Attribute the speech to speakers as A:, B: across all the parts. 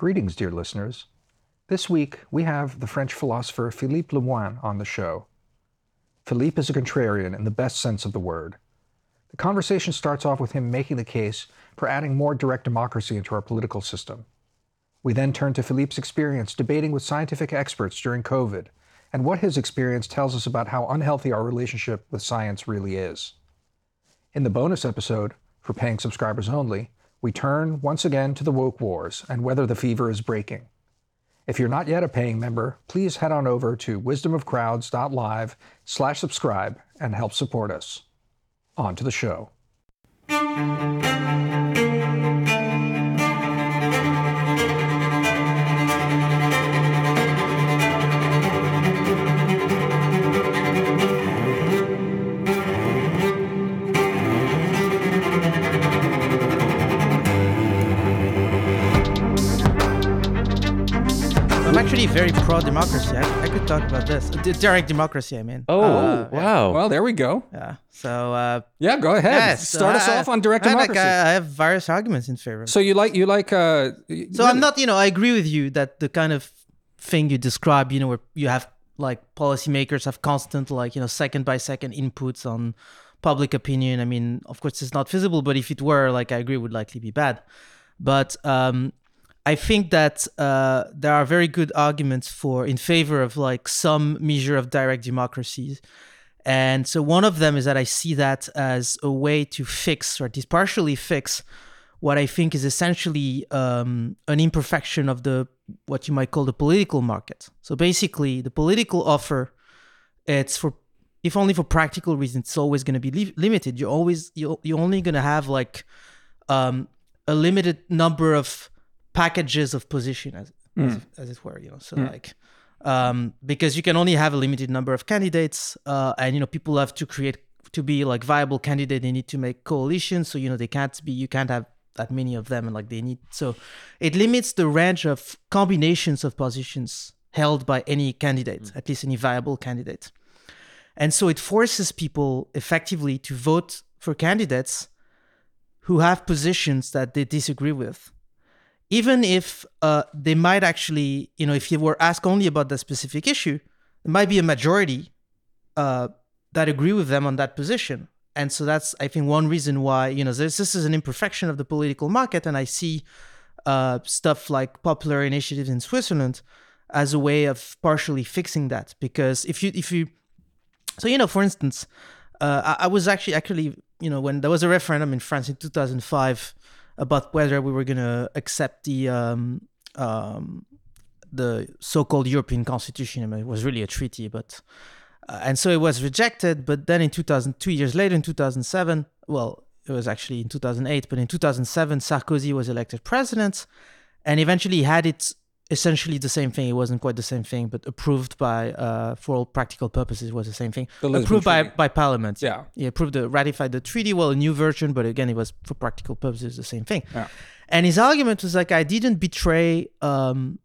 A: Greetings, dear listeners. This week, we have the French philosopher Philippe Lemoine on the show. Philippe is a contrarian in the best sense of the word. The conversation starts off with him making the case for adding more direct democracy into our political system. We then turn to Philippe's experience debating with scientific experts during COVID and what his experience tells us about how unhealthy our relationship with science really is. In the bonus episode, for paying subscribers only, we turn once again to the woke wars and whether the fever is breaking. If you're not yet a paying member, please head on over to wisdomofcrowds.live slash subscribe and help support us. On to the show.
B: I'm very pro democracy. I, I could talk about this. D- direct democracy, I mean.
C: Oh,
B: Uh,
C: wow.
A: Well, there we go.
B: Yeah. So, uh,
A: Yeah, go ahead.
B: yeah, so
A: Start us off on direct
B: I,
A: democracy.
B: I, I have various arguments in favor.
A: so you like you like uh
B: So I'm not, you know, I agree with you that the kind of thing you describe, you know, where you have like policymakers have constant, like, you know, second by second inputs on public opinion. I mean, of course, it's not feasible, but if it were, like, I agree, it would likely be bad. But um, I think that uh, there are very good arguments for in favor of like some measure of direct democracies. And so one of them is that I see that as a way to fix, or at least partially fix, what I think is essentially um, an imperfection of the what you might call the political market. So basically, the political offer, it's for if only for practical reasons, it's always going to be li- limited. You're always you're, you're only going to have like um, a limited number of packages of position, as as, as it were. You know, so like um, because you can only have a limited number of candidates, uh, and you know people have to create to be like viable candidate. They need to make coalitions, so you know they can't be you can't have that many of them, and like they need so it limits the range of combinations of positions held by any candidate, at least any viable candidate. And so it forces people effectively to vote for candidates who have positions that they disagree with. Even if uh, they might actually, you know, if you were asked only about that specific issue, there might be a majority uh, that agree with them on that position. And so that's, I think, one reason why, you know, this, this is an imperfection of the political market. And I see uh, stuff like popular initiatives in Switzerland as a way of partially fixing that. Because if you, if you, so you know, for instance, uh, I, I was actually actually you know when there was a referendum in France in 2005 about whether we were going to accept the um, um, the so-called European Constitution. I mean, it was really a treaty, but uh, and so it was rejected. But then in 2000, two years later, in 2007, well, it was actually in 2008, but in 2007, Sarkozy was elected president, and eventually had it essentially the same thing. It wasn't quite the same thing, but approved by, uh, for all practical purposes, was the same thing.
A: The
B: approved by,
A: Treaty.
B: by Parliament.
A: Yeah.
B: He approved the ratified the treaty. Well, a new version, but again, it was for practical purposes the same thing.
A: Yeah.
B: And his argument was like, I didn't betray, um,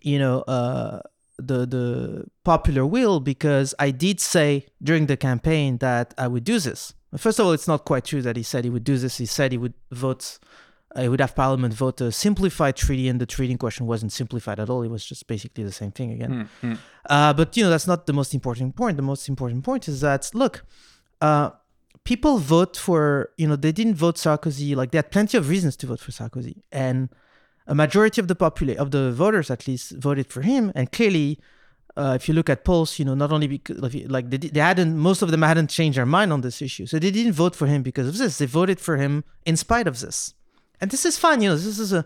B: you know, uh, the the popular will because I did say during the campaign that I would do this. First of all, it's not quite true that he said he would do this. He said he would vote. I would have Parliament vote a simplified treaty, and the treaty in question wasn't simplified at all. It was just basically the same thing again. Uh, but you know that's not the most important point. The most important point is that look, uh, people vote for you know they didn't vote Sarkozy. Like they had plenty of reasons to vote for Sarkozy, and a majority of the popula- of the voters at least voted for him. And clearly, uh, if you look at polls, you know not only because like they, they hadn't most of them hadn't changed their mind on this issue, so they didn't vote for him because of this. They voted for him in spite of this, and this is fine. You know this is a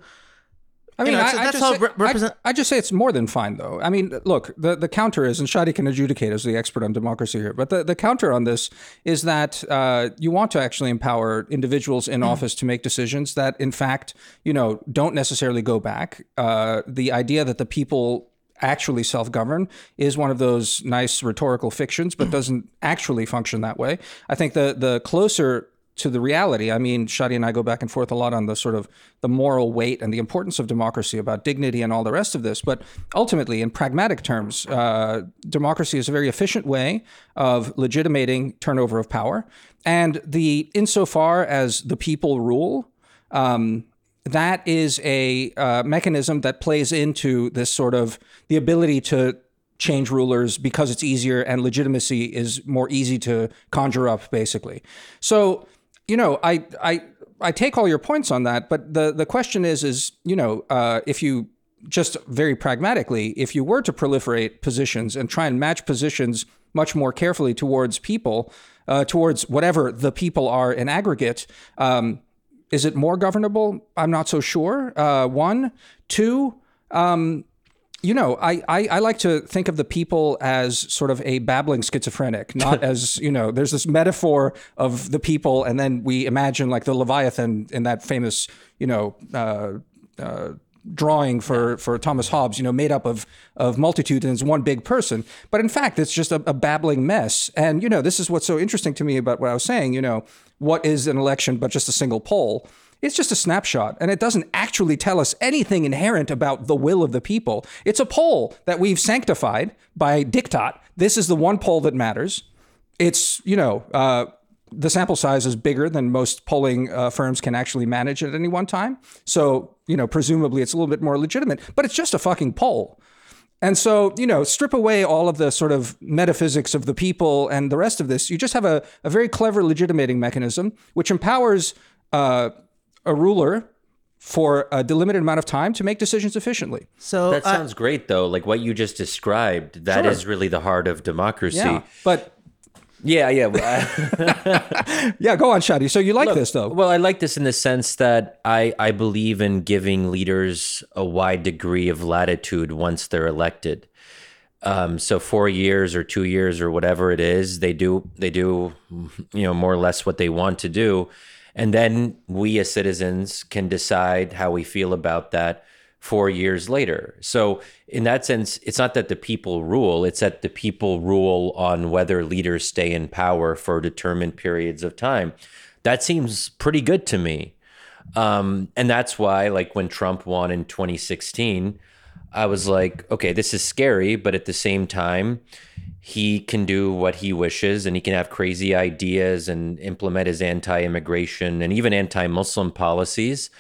A: I mean,
B: know,
A: I,
B: that's
A: just
B: how
A: say,
B: re- represent-
A: I, I just say it's more than fine, though. I mean, look, the, the counter is, and Shadi can adjudicate as the expert on democracy here, but the, the counter on this is that uh, you want to actually empower individuals in office to make decisions that, in fact, you know, don't necessarily go back. Uh, the idea that the people actually self-govern is one of those nice rhetorical fictions, but doesn't actually function that way. I think the the closer to the reality. I mean, Shadi and I go back and forth a lot on the sort of the moral weight and the importance of democracy, about dignity and all the rest of this. But ultimately, in pragmatic terms, uh, democracy is a very efficient way of legitimating turnover of power. And the insofar as the people rule, um, that is a uh, mechanism that plays into this sort of the ability to change rulers because it's easier and legitimacy is more easy to conjure up, basically. So, you know, I I I take all your points on that, but the the question is is you know uh, if you just very pragmatically, if you were to proliferate positions and try and match positions much more carefully towards people, uh, towards whatever the people are in aggregate. Um, is it more governable? I'm not so sure. Uh, one, two. Um, you know, I, I, I, like to think of the people as sort of a babbling schizophrenic, not as, you know, there's this metaphor of the people, and then we imagine like the Leviathan in that famous, you know, uh, uh, drawing for for Thomas Hobbes, you know, made up of of multitude and it's one big person. But in fact, it's just a, a, babbling mess. And you know, this is what's so interesting to me about what I was saying. You know, what is an election but just a single poll? It's just a snapshot, and it doesn't actually tell us anything inherent about the will of the people. It's a poll that we've sanctified by diktat. This is the one poll that matters. It's you know. Uh, the sample size is bigger than most polling uh, firms can actually manage at any one time. So you know, presumably it's a little bit more legitimate, but it's just a fucking poll. And so, you know, strip away all of the sort of metaphysics of the people and the rest of this. You just have a, a very clever legitimating mechanism which empowers uh, a ruler for a delimited amount of time to make decisions efficiently.
C: So that sounds uh, great, though. Like what you just described, that sure. is really the heart of democracy.
A: Yeah, but
C: yeah, yeah.
A: yeah, go on, Shadi. So you like Look, this though?
C: Well, I like this in the sense that I I believe in giving leaders a wide degree of latitude once they're elected. Um, so four years or two years or whatever it is, they do they do you know more or less what they want to do, and then we as citizens can decide how we feel about that four years later. So, in that sense, it's not that the people rule, it's that the people rule on whether leaders stay in power for determined periods of time. That seems pretty good to me. Um, and that's why, like, when Trump won in 2016, I was like, okay, this is scary, but at the same time, he can do what he wishes and he can have crazy ideas and implement his anti immigration and even anti Muslim policies.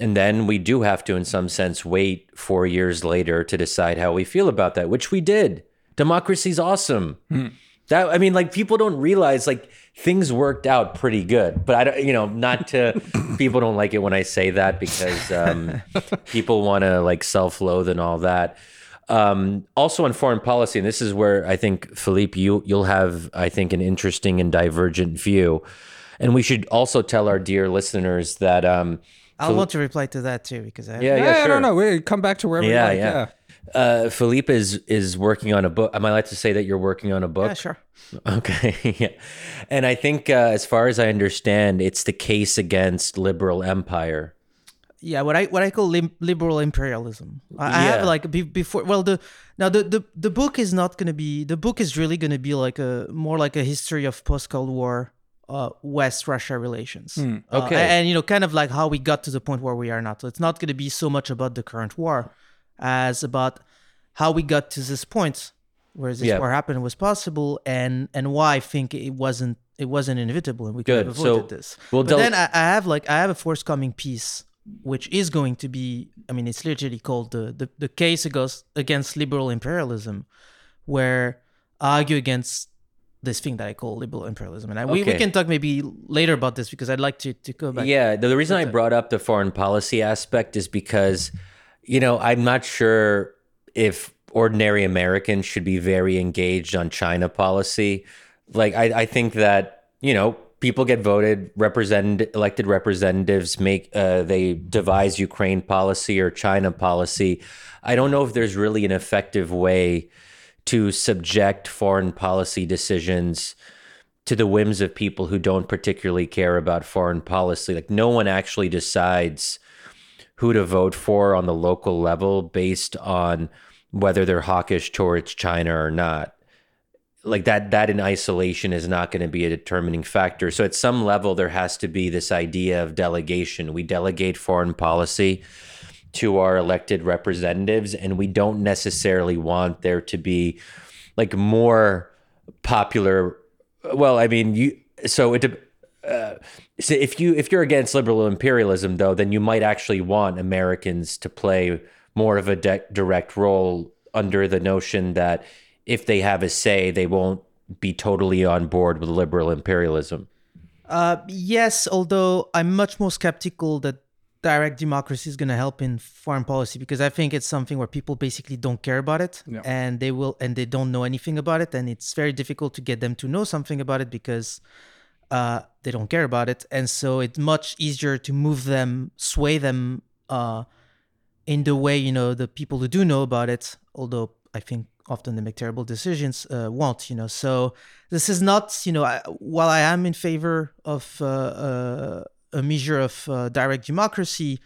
C: And then we do have to, in some sense, wait four years later to decide how we feel about that, which we did. Democracy's awesome. Hmm. That I mean, like people don't realize like things worked out pretty good. But I don't, you know, not to people don't like it when I say that because um, people want to like self-loathe and all that. Um, also on foreign policy, and this is where I think Philippe, you you'll have I think an interesting and divergent view, and we should also tell our dear listeners that. Um,
B: I want to reply to that too because I
A: yeah, yeah, yeah sure. no, no, we come back to wherever. Yeah, like. yeah.
C: yeah. Uh, Philippe is is working on a book. Am I allowed to say that you're working on a book?
B: Yeah, sure.
C: Okay, yeah. And I think, uh, as far as I understand, it's the case against liberal empire.
B: Yeah, what I what I call lim- liberal imperialism. I, yeah. I have like be, before. Well, the now the, the the book is not going to be. The book is really going to be like a more like a history of post Cold War uh, West Russia relations.
C: Mm, okay.
B: Uh, and, you know, kind of like how we got to the point where we are now. So it's not going to be so much about the current war as about how we got to this point where this yeah. war happened was possible and and why I think it wasn't it wasn't inevitable and we could have avoided so, this. Well, but then I, I, have like I have a forthcoming piece which is going to be I mean it's literally called the the, the case against against liberal imperialism where I argue against this thing that I call liberal imperialism. And I, okay. we, we can talk maybe later about this because I'd like to, to go back.
C: Yeah, the, the reason I brought up the foreign policy aspect is because, you know, I'm not sure if ordinary Americans should be very engaged on China policy. Like, I, I think that, you know, people get voted, represent elected representatives make, uh, they devise Ukraine policy or China policy. I don't know if there's really an effective way to subject foreign policy decisions to the whims of people who don't particularly care about foreign policy. Like no one actually decides who to vote for on the local level based on whether they're hawkish towards China or not. Like that that in isolation is not going to be a determining factor. So at some level there has to be this idea of delegation. We delegate foreign policy to our elected representatives and we don't necessarily want there to be like more popular well i mean you so it uh, so if you if you're against liberal imperialism, though, then you might actually want Americans to play more of a de- direct role under the notion that if they have a say, they won't be totally on board with liberal imperialism.
B: Uh, yes, although I'm much more skeptical that direct democracy is going to help in foreign policy because I think it's something where people basically don't care about it
A: Yeah.
B: and they will and they don't know anything about it and it's very difficult to get them to know something about it because uh, they don't care about it and so it's much easier to move them, sway them uh, in the way you know the people who do know about it. Although I think often they make terrible decisions, uh, won't you know. So this is not you know I, while I am in favor of uh, uh, a measure of uh, direct democracy.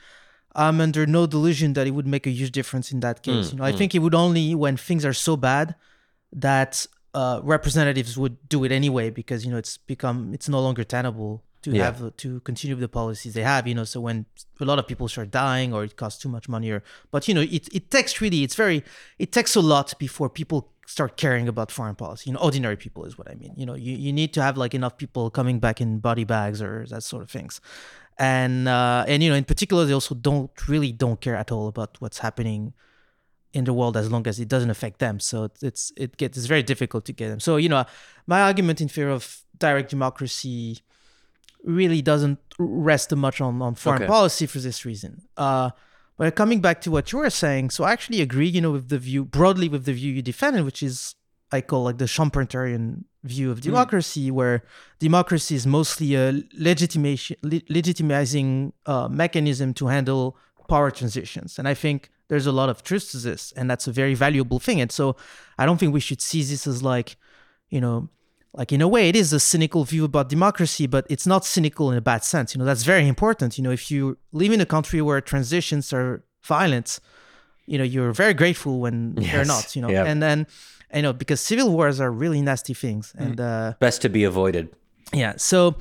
B: I'm under no delusion that it would make a huge difference in that case.
C: Mm,
B: you know, I
C: mm.
B: think it would only when things are so bad that uh, representatives would do it anyway because you know it's become it's no longer tenable to
C: Yeah.
B: have to continue the policies they have. You know, so when a lot of people start dying or it costs too much money, or but you know, it it takes really it's very it takes a lot before people start caring about foreign policy. You know, ordinary people is what I mean. You know, you, you need to have like enough people coming back in body bags or that sort of things. And uh, and you know, in particular, they also don't really don't care at all about what's happening in the world as long as it doesn't affect them. So it's- it gets it's very difficult to get them. So you know, my argument in favor of direct democracy really doesn't rest much on on foreign
C: Okay.
B: policy for this reason. Uh, but coming back to what you were saying, so I actually agree, you know, with the view broadly with the view you defended, which is I call like the Schumpeterian view of democracy, where democracy is mostly a legitimation, le- legitimizing uh, mechanism to handle power transitions. And I think there's a lot of truth to this, and that's a very valuable thing. And so I don't think we should see this as like, you know, like in a way it is a cynical view about democracy, but it's not cynical in a bad sense. You know, that's very important. You know, if you live in a country where transitions are violent, you know, you're very grateful when they're not, you know,
C: Yeah.
B: and then, you know, because civil wars are really nasty things. And, uh,
C: Best to be avoided.
B: yeah. So,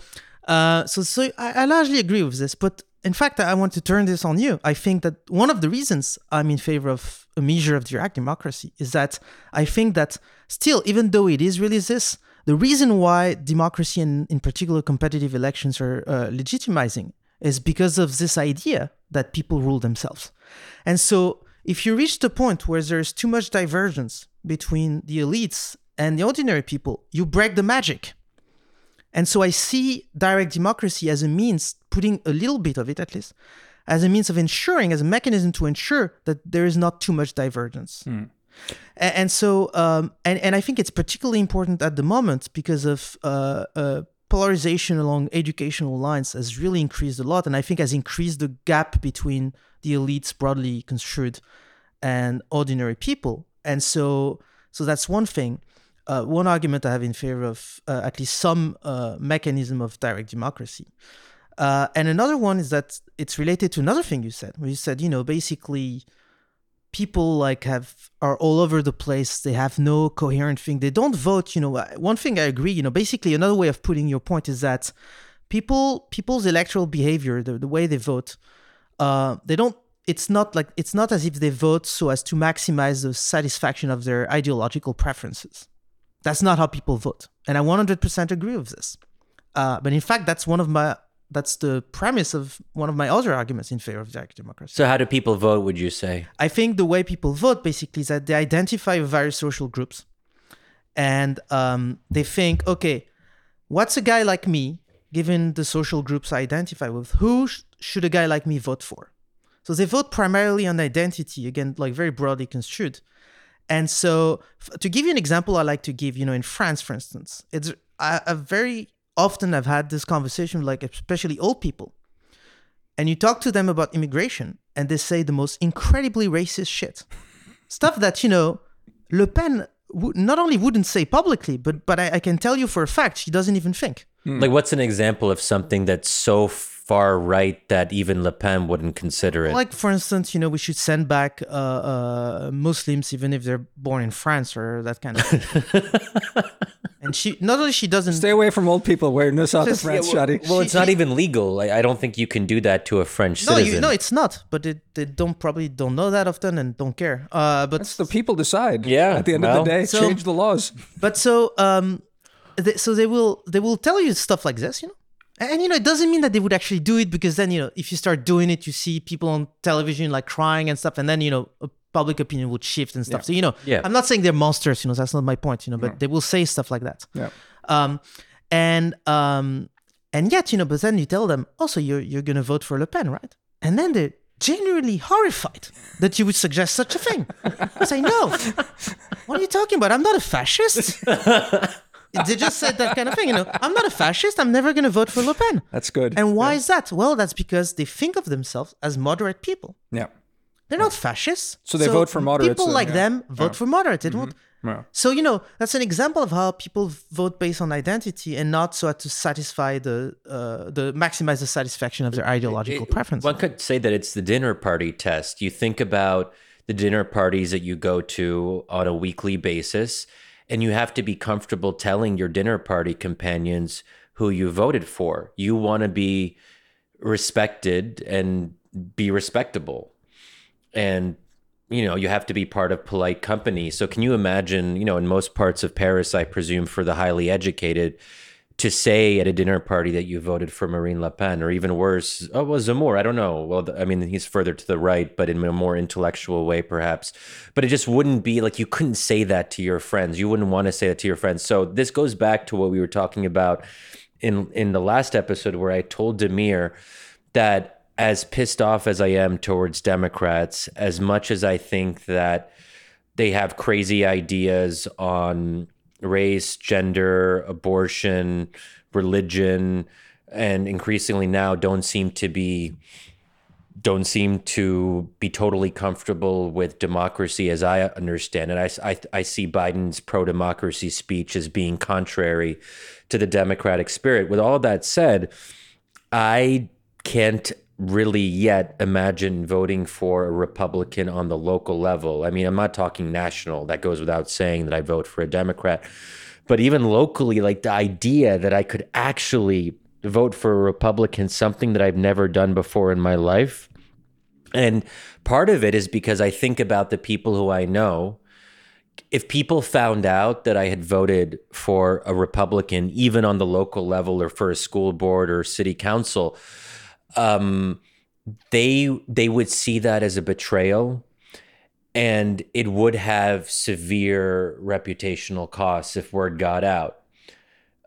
B: uh, so, so I, I largely agree with this, but in fact, I want to turn this on you. I think that one of the reasons I'm in favor of a measure of direct democracy is that I think that still, even though it is really this, the reason why democracy and in particular competitive elections are uh, legitimizing is because of this idea that people rule themselves. And so if you reach the point where there's too much divergence between the elites and the ordinary people, you break the magic. And so I see direct democracy as a means, putting a little bit of it at least, as a means of ensuring, as a mechanism to ensure that there is not too much divergence. A- And, so, um, and, and I think it's particularly important at the moment because of uh, uh, polarization along educational lines has really increased a lot. And I think has increased the gap between the elites broadly construed and ordinary people. And so, so that's one thing. Uh, one argument I have in favor of uh, at least some uh, mechanism of direct democracy. Uh, and another one is that it's related to another thing you said, where you said, you know, basically people like have are all over the place. They have no coherent thing. They don't vote. You know, Uh, one thing I agree. You know, basically another way of putting your point is that people people's electoral behavior, the, the way they vote, uh, they don't. It's not like it's not as if they vote so as to maximize the satisfaction of their ideological preferences. That's not how people vote, and I 100% agree with this. Uh, but in fact, that's one of my that's the premise of one of my other arguments in favor of direct democracy.
C: So how do people vote? Would you say?
B: I think the way people vote basically is that they identify with various social groups and um, they think, okay, what's a guy like me, given the social groups I identify with, who sh- should a guy like me vote for? So they vote primarily on identity, again, like very broadly construed. And so, f- to give you an example, I like to give, you know, in France, for instance, it's I, I very often I've had this conversation, like especially old people, and you talk to them about immigration, and they say the most incredibly racist shit, stuff that you know, Le Pen w- not only wouldn't say publicly, but but I, I can tell you for a fact she doesn't even think. Hmm.
C: Like, what's an example of something that's so far right that even Le Pen wouldn't consider it?
B: Like for instance, you know, we should send back uh, uh, Muslims even if they're born in France or that kind of. thing. and she not only she doesn't
A: Stay away from old people. We're in the south of
B: Just-
A: France,
B: yeah,
A: Shadi.
C: well, it's not even legal. I, I don't think you can do that to a French
B: no,
C: citizen.
B: you, no, it's not. But they, they don't probably don't know that often and don't care. Uh, but
A: It's the people decide.
C: Yeah,
A: At the end
C: well-
A: of the day,
B: So-
A: change the laws.
B: But so um, they, so they will they will tell you stuff like this, you know, And you know, it doesn't mean that they would actually do it because then you know, if you start doing it, you see people on television like crying and stuff, and then you know, public opinion would shift and stuff. So you know,
C: Yeah.
B: I'm not saying they're monsters. You know, that's not my point. You know, but they will say stuff like that.
A: Yeah.
B: Um, and um, and yet you know, but then you tell them also you're you're gonna vote for Le Pen, right? And then they're genuinely horrified that you would suggest such a thing. I say no. What are you talking about? I'm not a fascist. they just said that kind of thing. You know, I'm not a fascist. I'm never gonna vote for Le Pen.
A: That's good.
B: And why is that? Well, that's because they think of themselves as moderate people.
A: yeah.
B: They're not fascists.
A: So they vote for moderates
B: People
A: then,
B: like
A: yeah.
B: them vote for moderates. They don't.
A: Yeah.
B: So you know that's an example of how people vote based on identity and not so as to satisfy the uh, the maximize the satisfaction of their ideological
C: It-
B: preference.
C: One could say that it's the dinner party test. You think about the dinner parties that you go to on a weekly basis, and you have to be comfortable telling your dinner party companions who you voted for. You want to be respected and be respectable. And you know, you have to be part of polite company. So can you imagine, you know, in most parts of Paris, I presume for the highly educated, to say at a dinner party that you voted for Marine Le Pen, or even worse, oh, well, Zemmour, I don't know. Well, I mean, he's further to the right, but in a more intellectual way, perhaps. But it just wouldn't be like you couldn't say that to your friends. You wouldn't want to say that to your friends. So this goes back to what we were talking about in in the last episode, where I told Damir that as pissed off as I am towards Democrats, as much as I think that they have crazy ideas on race, gender, abortion, religion, and increasingly now don't seem to be don't seem to be totally comfortable with democracy as I understand it. I, I, I see Biden's pro democracy speech as being contrary to the democratic spirit. With all that said, I can't really yet imagine voting for a Republican on the local level. I mean, I'm not talking national. That goes without saying that I vote for a Democrat. But even locally, like the idea that I could actually vote for a Republican, something that I've never done before in my life. And part of it is because I think about the people who I know. If people found out that I had voted for a Republican, even on the local level or for a school board or city council, um, they they would see that as a betrayal, and it would have severe reputational costs if word got out.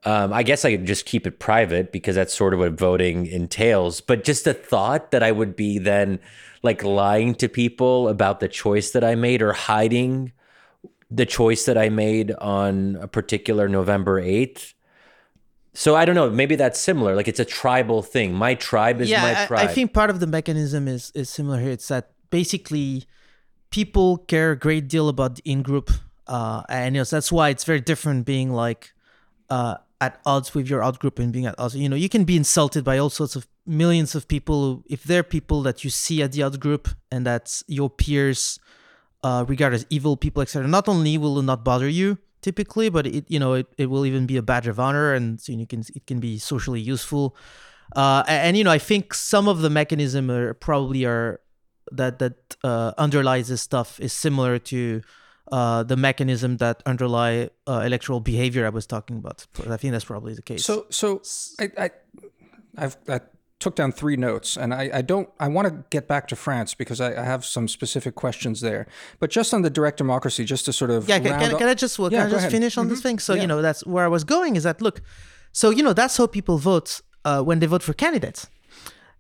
C: Um, I guess I could just keep it private because that's sort of what voting entails. But just the thought that I would be then like lying to people about the choice that I made or hiding the choice that I made on a particular November 8th. So I don't know, maybe that's similar. Like it's a tribal thing. My tribe is
B: yeah,
C: my
B: I-
C: tribe.
B: I, think part of the mechanism is is similar here. It's that basically people care a great deal about the in group, uh, and you know, so that's why it's very different being like uh, at odds with your out group and being at odds. You know, you can be insulted by all sorts of millions of people who- if they're people that you see at the out group and that's your peers uh, regard as evil people, etc. Not only will it not bother you typically, but it you know it, it will even be a badge of honor, and so you can it can be socially useful. Uh, and, and, you know I think some of the mechanism are probably are that that uh, underlies this stuff is similar to uh, the mechanism that underlie uh, electoral behavior I was talking about. I think that's probably the case.
A: So, so I, I, I've I took down three notes, and I, I don't. I want to get back to France because I, I have some specific questions there. But just on the direct democracy, just to sort of
B: yeah can, can, can i just well,
A: Yeah,
B: can i just
A: ahead.
B: finish on this thing so
A: Yeah.
B: you know that's where i was going is that look so you know that's how people vote uh, when they vote for candidates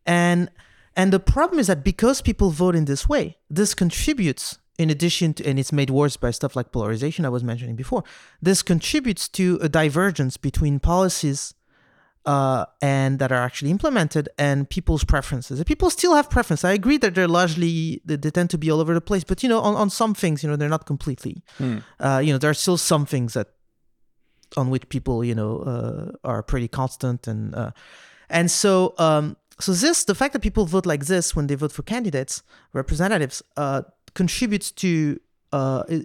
B: and and the problem is that because people vote in this way this contributes in addition to and it's made worse by stuff like polarization i was mentioning before this contributes to a divergence between policies uh, and that are actually implemented and people's preferences. And people still have preference. I agree that they're largely they, they tend to be all over the place, but you know, on, on some things, you know, they're not completely. Uh, you know, there are still some things that on which people, you know, uh, are pretty constant and uh, and so um, so this the fact that people vote like this when they vote for candidates, representatives, uh, contributes to uh, i-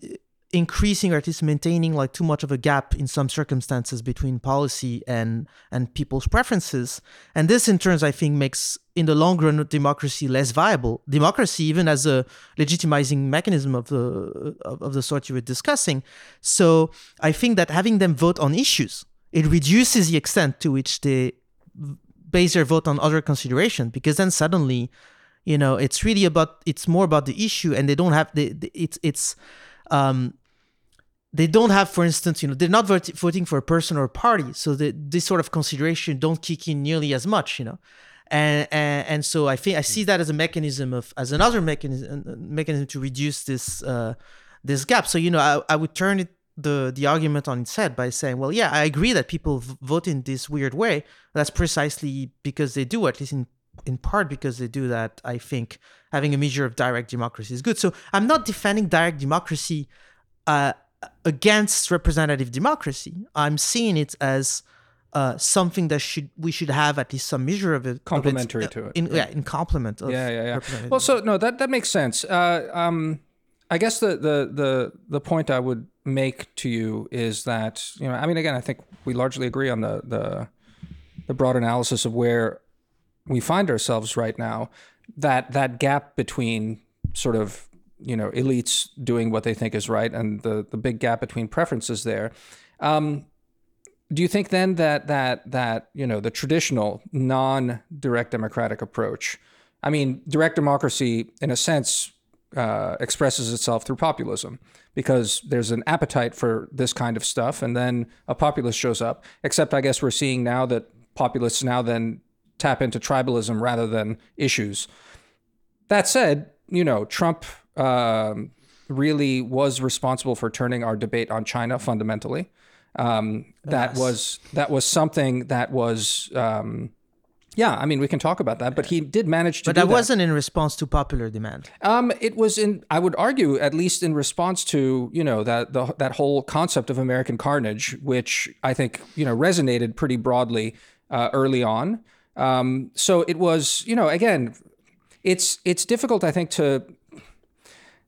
B: increasing or at least maintaining like too much of a gap in some circumstances between policy and and people's preferences. And this in turns i think makes in the long run democracy less viable. Democracy even as a legitimizing mechanism of the of, of the sort you were discussing. So i think that having them vote on issues it reduces the extent to which they base their vote on other consideration because then suddenly, you know, it's really about it's more about the issue, and they don't have the, the it's it's um they don't have, for instance, you know, they're not vot- voting for a person or a party, so the, this sort of consideration don't kick in nearly as much, you know, and, and and so I think I see that as a mechanism of as another mechanism mechanism to reduce this uh, this gap. So you know, I, I would turn it the the argument on its head by saying, well, yeah, I agree that people v- vote in this weird way. That's precisely because they do, at least in in part because they do that. I think having a measure of direct democracy is good. So I'm not defending direct democracy. Uh, against representative democracy. I'm seeing it as uh, something that should we should have at least some measure of it. of
A: Complementary
B: uh,
A: to it.
B: In, yeah. in complement. Of
A: yeah, yeah, yeah. Well, so no, that that makes sense. Uh, um, I guess the, the the the point I would make to you is that you know, I mean, again, I think we largely agree on the the the broad analysis of where we find ourselves right now. That that gap between sort of you know elites doing what they think is right and the the big gap between preferences there. Um, do you think then that that that you know the traditional non-direct democratic approach i mean direct democracy in a sense uh, expresses itself through populism because there's an appetite for this kind of stuff and then a populist shows up except i guess we're seeing now that populists now then tap into tribalism rather than issues that said you know trump um, really was responsible for turning our debate on china fundamentally um, that
B: Yes.
A: was that was something that was um, yeah i mean we can talk about that but he did manage to
B: But
A: do
B: that wasn't in response to popular demand.
A: um, it was in i would argue at least in response to you know that the, that whole concept of american carnage which i think you know resonated pretty broadly uh, early on um, so it was you know again it's it's difficult i think to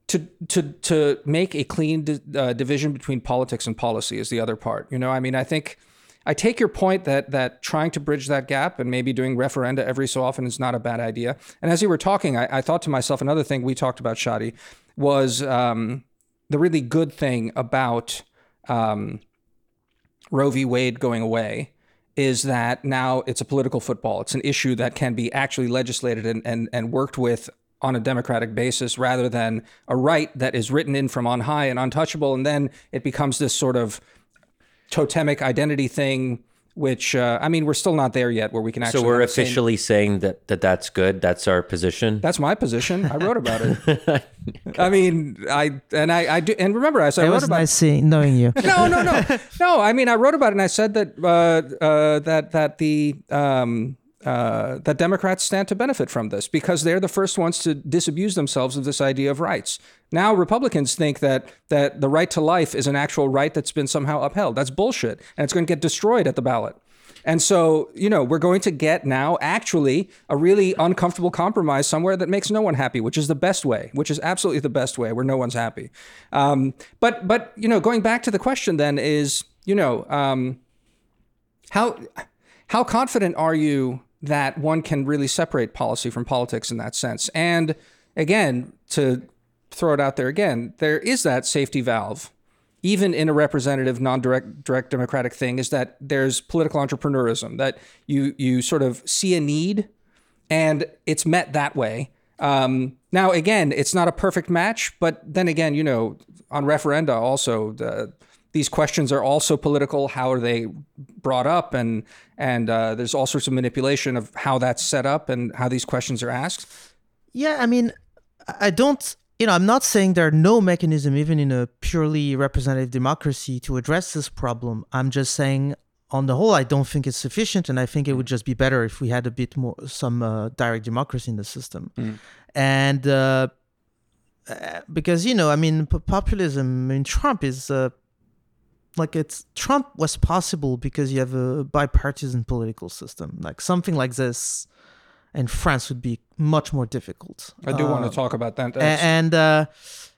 A: to to to make a clean di- uh, division between politics and policy is the other part. You know, I mean, I think I take your point that that trying to bridge that gap and maybe doing referenda every so often is not a bad idea. And as you were talking, I, I thought to myself another thing we talked about, Shadi, was um, the really good thing about um, Roe v. Wade going away is that now it's a political football. It's an issue that can be actually legislated and, and, and worked with on a democratic basis rather than a right that is written in from on high and untouchable. And then it becomes this sort of totemic identity thing, which, uh, I mean, we're still not there yet where we can actually.
C: So we're
A: have same-
C: officially saying that, that that's good. That's our position.
A: That's my position. I wrote about it. I mean, I and I, I do and remember I said I
B: It
A: wrote
B: was
A: about
B: nice seeing, knowing you.
A: no, no, no, no. I mean, I wrote about it, and I said that uh, uh, that that the um, uh, that Democrats stand to benefit from this because they're the first ones to disabuse themselves of this idea of rights. Now, Republicans think that that the right to life is an actual right that's been somehow upheld. That's bullshit, and it's going to get destroyed at the ballot. And so, you know, we're going to get now actually a really uncomfortable compromise somewhere that makes no one happy, which is the best way, which is absolutely the best way where no one's happy. Um, but, but, you know, going back to the question then is, you know, um, how, how confident are you that one can really separate policy from politics in that sense? And again, to throw it out there again, there is that safety valve even in a representative non-direct direct democratic thing is that there's political entrepreneurism that you you sort of see a need and it's met that way um, now again it's not a perfect match but then again you know on referenda also the, these questions are also political how are they brought up and and uh, there's all sorts of manipulation of how that's set up and how these questions are asked
B: Yeah, I mean, I don't, you know, I'm not saying there are no mechanism, even in a purely representative democracy, to address this problem. I'm just saying, on the whole, I don't think it's sufficient, and I think it would just be better if we had a bit more, some uh, direct democracy in the system. And uh, uh, because, you know, I mean, p- populism in Trump is. Like it's Trump was possible because you have a bipartisan political system. Like something like this in France would be much more difficult.
A: i do want to talk about that That's-
B: and uh,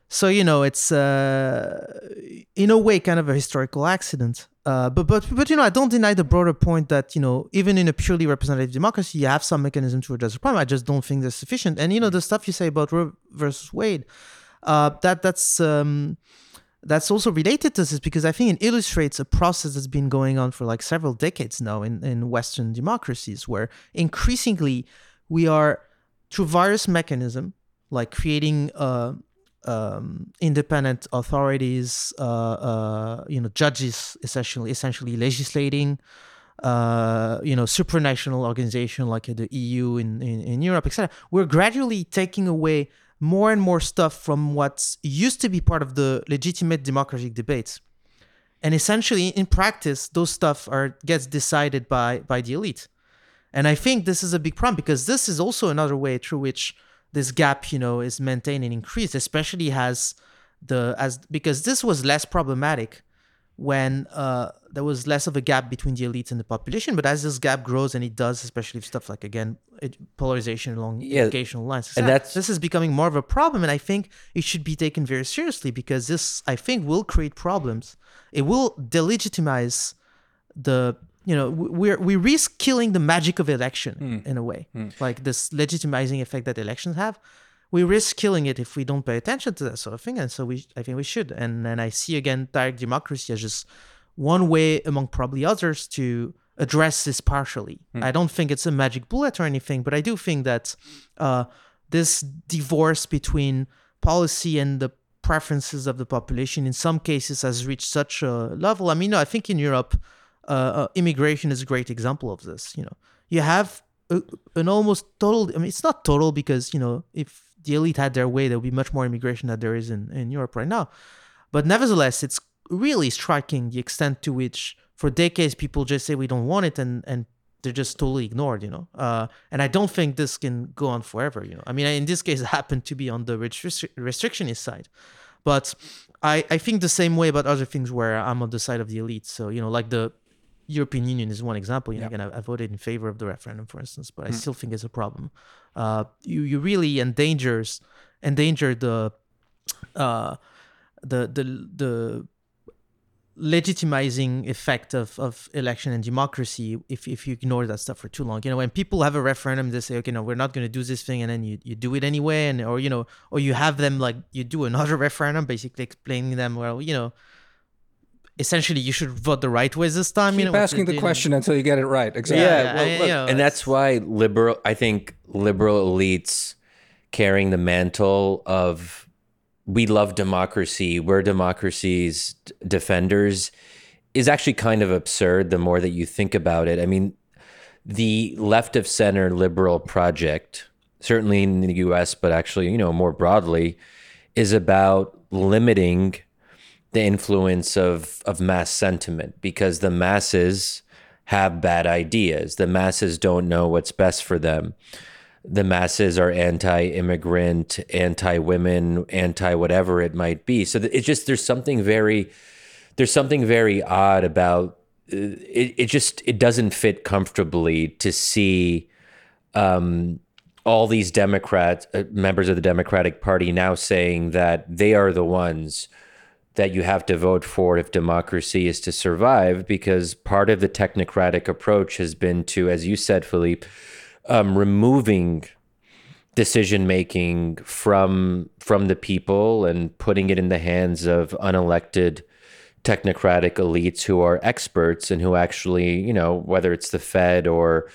B: so you know it's uh, in a way kind of a historical accident uh, but but but you know i don't deny the broader point that you know even in a purely representative democracy you have some mechanism to address the problem i just don't think they're sufficient and you know the stuff you say about roe versus wade uh, that that's um, that's also related to this because I think it illustrates a process that's been going on for like several decades now in, in Western democracies, where increasingly we are through various mechanism like creating uh, um, independent authorities, uh, uh, you know, judges essentially essentially legislating, uh, you know, supranational organization like the EU in, in, in Europe, etc. We're gradually taking away more and more stuff from what used to be part of the legitimate democratic debates. And essentially, in practice, those stuff are gets decided by by the elite. And I think this is a big problem because this is also another way through which this gap, you know, is maintained and increased, especially as the as because this was less problematic when uh, there was less of a gap between the elites and the population. But as this gap grows, and it does, especially if stuff like again polarization along yeah, educational lines, and that's this is becoming more of a problem. And I think it should be taken very seriously because this, I think, will create problems. It will delegitimize the you know we we risk killing the magic of election mm. in a way mm. like this legitimizing effect that elections have we risk killing it if we don't pay attention to that sort of thing and so we i think we should and then i see again direct democracy as just one way among probably others to address this partially mm. i don't think it's a magic bullet or anything but i do think that uh, this divorce between policy and the preferences of the population in some cases has reached such a level i mean no, i think in europe uh, uh, immigration is a great example of this. You know, you have a, an almost total. I mean, it's not total because you know if the elite had their way, there would be much more immigration than there is in, in Europe right now. But nevertheless, it's really striking the extent to which, for decades, people just say we don't want it, and and they're just totally ignored. You know, uh, and I don't think this can go on forever. You know, I mean, in this case, it happened to be on the restri- restrictionist side, but I I think the same way about other things where I'm on the side of the elite. So you know, like the European Union is one example. You know, again, I, I, voted in favor of the referendum, for instance, but I mm. still think it's a problem. Uh, you you really endangers endanger the uh, the the the legitimizing effect of, of election and democracy if, if you ignore that stuff for too long. You know, when people have a referendum, they say, okay, no, we're not going to do this thing. And then you, you do it anyway. And, or, you know, or you have them like, you do another referendum, basically explaining them, well, you know, essentially you should vote the right way this time.
A: Keep
B: you know,
A: asking the, question until you get it right. Exactly.
C: Yeah, well, look, you know, and that's why liberal. I think liberal elites carrying the mantle of we love democracy, we're democracy's defenders, is actually kind of absurd. The more that you think about it, I mean, the left of center liberal project, certainly in the U.S., but actually, you know, more broadly, is about limiting the influence of of mass sentiment because the masses have bad ideas. The masses don't know what's best for them. The masses are anti-immigrant, anti-women, anti-whatever it might be. So it's just there's something very there's something very odd about uh, it. It just it doesn't fit comfortably to see um, all these Democrats, uh, members of the Democratic Party, now saying that they are the ones that you have to vote for if democracy is to survive, because part of the technocratic approach has been to, as you said, Philippe, um, removing decision making from from the people and putting it in the hands of unelected technocratic elites who are experts and who actually, you know, whether it's the Fed or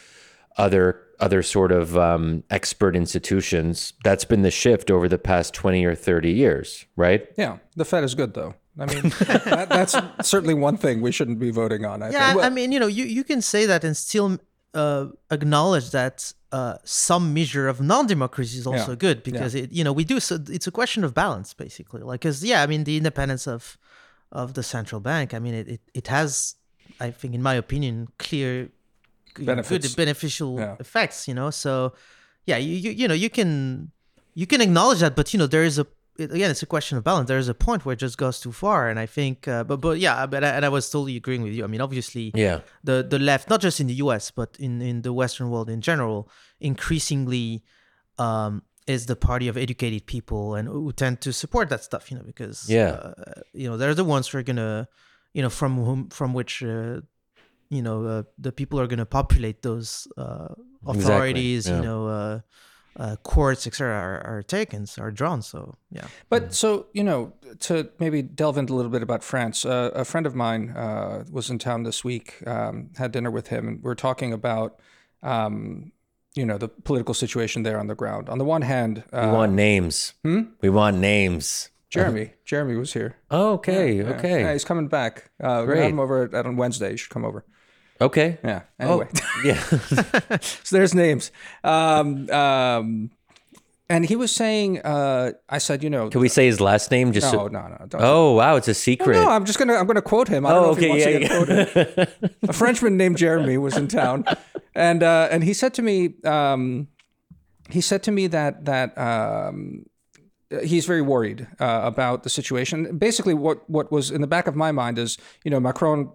C: other other sort of um, expert institutions. That's been the shift over the past 20 or 30 years, right?
A: Yeah. The Fed is good, though. I mean, that, that's certainly one thing we shouldn't be voting on. I
B: yeah,
A: think.
B: I mean, you know, you, you can say that and still uh, acknowledge that uh, some measure of non-democracy is also yeah. good because yeah. it, you know, we do. So it's a question of balance, basically. Like, because yeah, I mean, the independence of of the central bank. I mean, it it, it has, I think, in my opinion, clear benefits. good beneficial yeah. effects you know? So yeah you, you you know you can you can acknowledge that but you know there is a it, again it's a question of balance. There is a point where it just goes too far and i think uh, but but yeah but I, and i was totally agreeing with you. I mean obviously
C: yeah.
B: the the left not just in the us but in in the western world in general increasingly um is the party of educated people and who tend to support that stuff you know because
C: yeah.
B: uh, you know they're the ones who are gonna you know from whom from which uh, you know uh, the people are going to populate those uh, authorities
C: exactly. yeah.
B: you know uh, uh, courts, etc., are, are taken, are drawn. So yeah.
A: But so you know, to maybe delve into a little bit about France, uh, a friend of mine uh, was in town this week. Um, had dinner with him, and we are talking about. Um, you know the political situation there on the ground. On the one hand,
C: uh, we want names. Hmm? We want names.
A: Jeremy, Jeremy was here.
C: Oh, okay, yeah, okay.
A: Yeah, he's coming back. Uh, Great. We have him over at, on Wednesday. You should come over.
C: Okay.
A: Yeah. Anyway.
C: Oh, yeah.
A: so there's names. Um, um, and he was saying, uh, I said, you know,
C: can we say his last name?
A: Just no, so... no, no.
C: Don't oh, wow, it's a secret.
A: no, I'm just gonna, I'm gonna quote him. I don't oh, know okay, if he wants yeah, to get quoted. a Frenchman named Jeremy was in town, and uh, and he said to me, um, he said to me that that um, he's very worried uh, about the situation. Basically, what what was in the back of my mind is, you know, Macron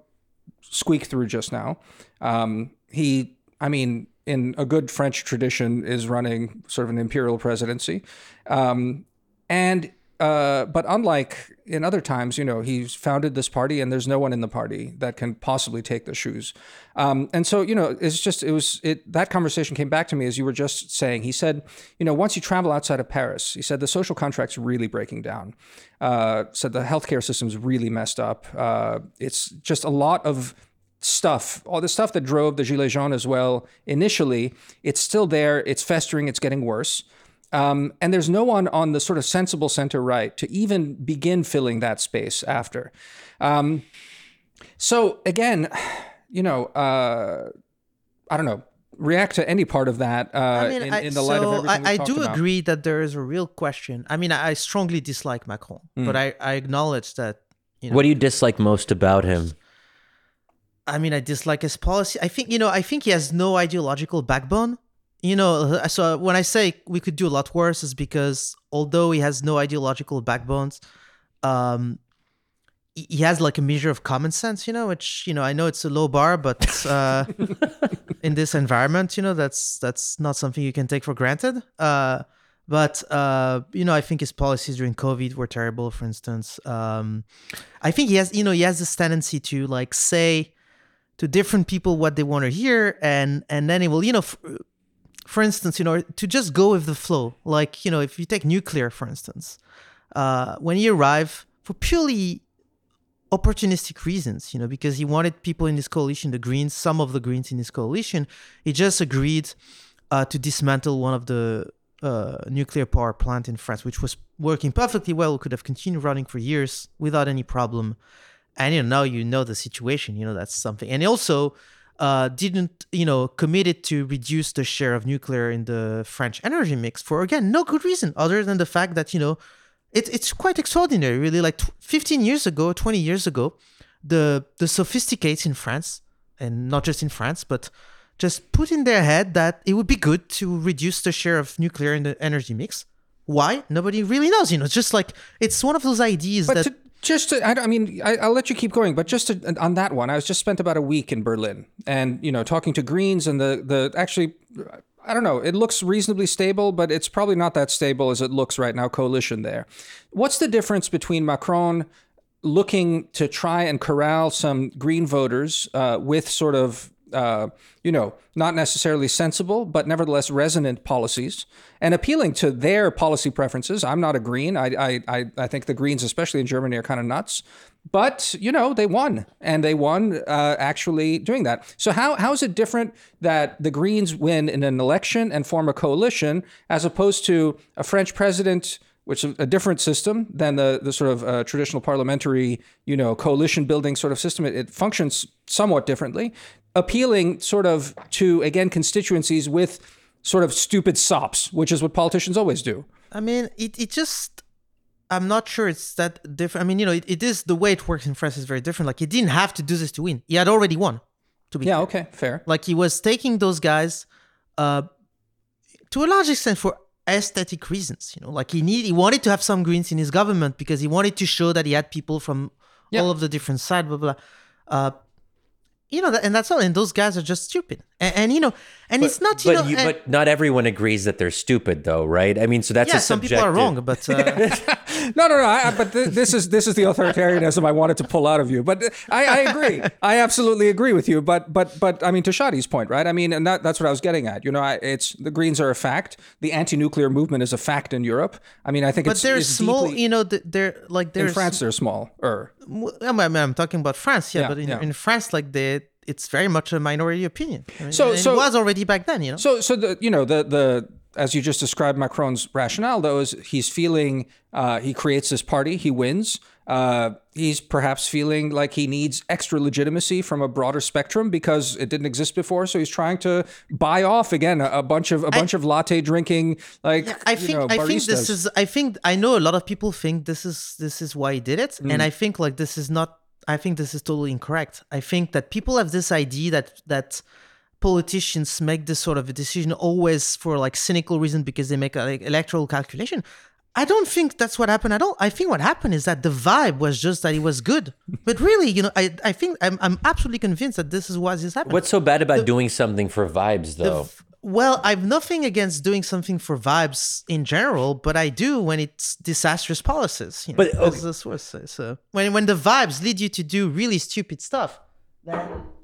A: squeaked through just now. Um, he, I mean, in a good French tradition, is running sort of an imperial presidency. Um, and uh, but unlike in other times, you know, he's founded this party, and there's no one in the party that can possibly take the shoes. Um, and so, you know, it's just it was it that conversation came back to me as you were just saying. He said, you know, once you travel outside of Paris, he said the social contract's really breaking down. Uh, said the healthcare system's really messed up. Uh, it's just a lot of stuff, all the stuff that drove the Gilets jaunes as well initially, it's still there, it's festering, it's getting worse. Um, and there's no one on the sort of sensible center right to even begin filling that space after. Um, so again, you know, uh, I don't know. React to any part of that uh, I mean, in, in, the light so of everything
B: I,
A: I
B: do
A: about.
B: agree that there is a real question. I mean, I strongly dislike Macron, mm. but I, I acknowledge that. You know,
C: what do you dislike most about him?
B: I mean, I dislike his policy. I think you know, I think he has no ideological backbone you know, so when I say we could do a lot worse, is because although he has no ideological backbones, um, he has like a measure of common sense, you know, which you know I know it's a low bar, but uh, in this environment, you know, that's that's not something you can take for granted. Uh, but uh, you know, I think his policies during COVID were terrible. For instance, um, I think he has, you know, he has this tendency to like say to different people what they want to hear, and and then he will, you know. F- for instance, you know, to just go with the flow. Like, you know, if you take nuclear, for instance, uh, when he arrived for purely opportunistic reasons, you know, because he wanted people in his coalition, the Greens, some of the Greens in his coalition, he just agreed uh, to dismantle one of the uh, nuclear power plant in France, which was working perfectly well, could have continued running for years without any problem. And you know, now you know the situation. You know that's something. And also, uh, didn't you know committed to reduce the share of nuclear in the French energy mix for again no good reason other than the fact that you know it, it's quite extraordinary really. Like 15 years ago 20 years ago the the sophisticates in France and not just in France but just put in their head that it would be good to reduce the share of nuclear in the energy mix. Why? Nobody really knows you know it's just like it's one of those ideas
A: but
B: that
A: to, just to, I, I mean I, will let you keep going but just to, on that one i was just spent about a week in berlin and you know talking to greens and the the actually i don't know it looks reasonably stable but it's probably not that stable as it looks right now coalition there. What's the difference between macron looking to try and corral some green voters uh, with sort of uh, you know, not necessarily sensible, but nevertheless resonant policies and appealing to their policy preferences. I'm not a green. I, I, I think the Greens, especially in Germany, are kind of nuts. But, you know, they won and they won uh, actually doing that. So, how, how is it different that the Greens win in an election and form a coalition as opposed to a French president? which is a different system than the the sort of uh, traditional parliamentary, you know, coalition building sort of system. It, it, functions somewhat differently, appealing sort of to again constituencies with sort of stupid sops, which is what politicians always do.
B: I mean, it it just. I'm not sure it's that different. I mean, you know, it, it is the way it works in France is very different. Like he didn't have to do this to win. He had already won.
A: To be yeah, clear. okay, fair.
B: Like he was taking those guys, uh, to a large extent for aesthetic reasons. You know, like he need he wanted to have some Greens in his government because he wanted to show that he had people from yeah. all of the different sides. Blah blah. Uh, you know, and that's all. And those guys are just stupid. And, and you know, and
C: but,
B: it's not. You
C: but
B: know,
C: you, but not everyone agrees that they're stupid, though, right? I mean, so that's
B: yeah.
C: a
B: some people are wrong, but uh,
A: no, no, no. I, but th- this is this is the authoritarianism I wanted to pull out of you. But uh, I, I agree. I absolutely agree with you. But but but I mean, to Shadi's point, right? I mean, and that, that's what I was getting at. You know, I, it's the Greens are a fact. The anti-nuclear movement is a fact in Europe. I mean, I think
B: but
A: it's
B: they're
A: it's
B: small.
A: deeply-
B: You know, they're like they're
A: in France, they're small.
B: I mean, I'm talking about France, yeah,
A: Yeah,
B: but in,
A: yeah.
B: in France, like they, it's very much a minority opinion. I mean,
A: So- so-
B: it was already back then, you know.
A: So, so the you know the the as you just described Macron's rationale though is he's feeling uh, he creates this party, he wins. Uh, he's perhaps feeling like he needs extra legitimacy from a broader spectrum because it didn't exist before. So he's trying to buy off again a, a bunch of a bunch of latte drinking like
B: I
A: you
B: think
A: know,
B: I think this is I think I know a lot of people think this is this is why he did it,
A: Mm.
B: and I think like this is not. I think this is totally incorrect. I think that people have this idea that that politicians make this sort of a decision always for like cynical reason because they make a like, electoral calculation. I don't think that's what happened at all. I think what happened is that the vibe was just that it was good. But really, you know, I, I think I'm, I'm absolutely convinced that this is what is happening.
C: What's so bad about doing something for vibes, though?
B: Well, I've nothing against doing something for vibes in general, but I do when it's disastrous policies. You know,
C: But,
B: as the source says. So when when the vibes lead you to do really stupid stuff, then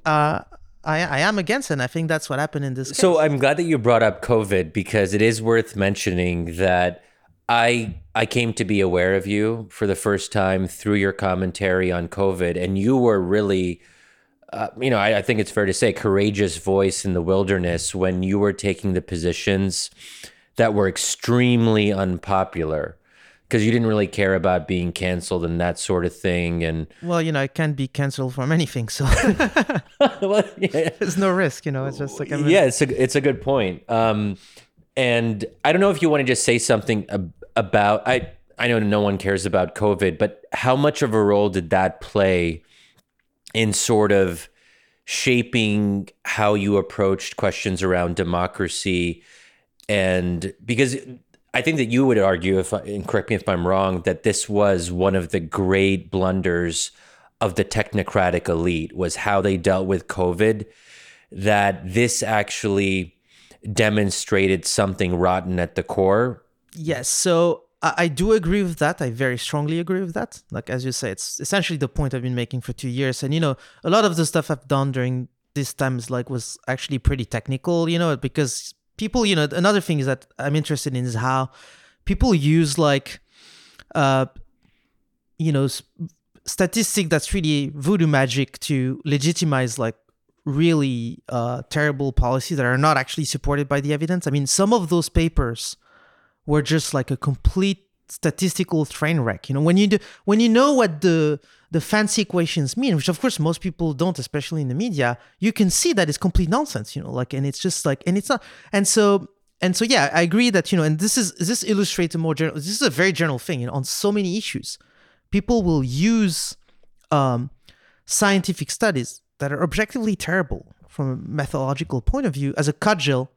B: uh, I I am against it. And I think that's what happened in this case.
C: So I'm glad that you brought up COVID because it is worth mentioning that I I came to be aware of you for the first time through your commentary on COVID, and you were really, uh, you know, I, I think it's fair to say, courageous voice in the wilderness when you were taking the positions that were extremely unpopular because you didn't really care about being canceled and that sort of thing, and
B: well, you know, I can't be cancelled from anything, so
C: well, yeah.
B: there's no risk. You know, it's just like I'm
C: yeah, it's a it's a good point. Um, and I don't know if you want to just say something ab- about I I know no one cares about COVID, but how much of a role did that play in sort of shaping how you approached questions around democracy? And because I think that you would argue, if and correct me if I'm wrong, that this was one of the great blunders of the technocratic elite was how they dealt with COVID. That this actually demonstrated something rotten at the core.
B: Yes, so I, I do agree with that. I very strongly agree with that. Like as you say, it's essentially the point I've been making for two years. And you know, a lot of the stuff I've done during this time is like was actually pretty technical. You know, because people, you know, another thing is that I'm interested in is how people use like, uh, you know, statistic that's really voodoo magic to legitimize like really uh, terrible policies that are not actually supported by the evidence. I mean, some of those papers were just like a complete statistical train wreck. You know, when you do, when you know what the the fancy equations mean, which of course most people don't, especially in the media, you can see that it's complete nonsense. You know, like, and it's just like, and it's not, and so. And so, yeah, I agree that you know, and this is this illustrates a more general. This is a very general thing, you know, on so many issues, people will use um, scientific studies that are objectively terrible from a methodological point of view as a cudgel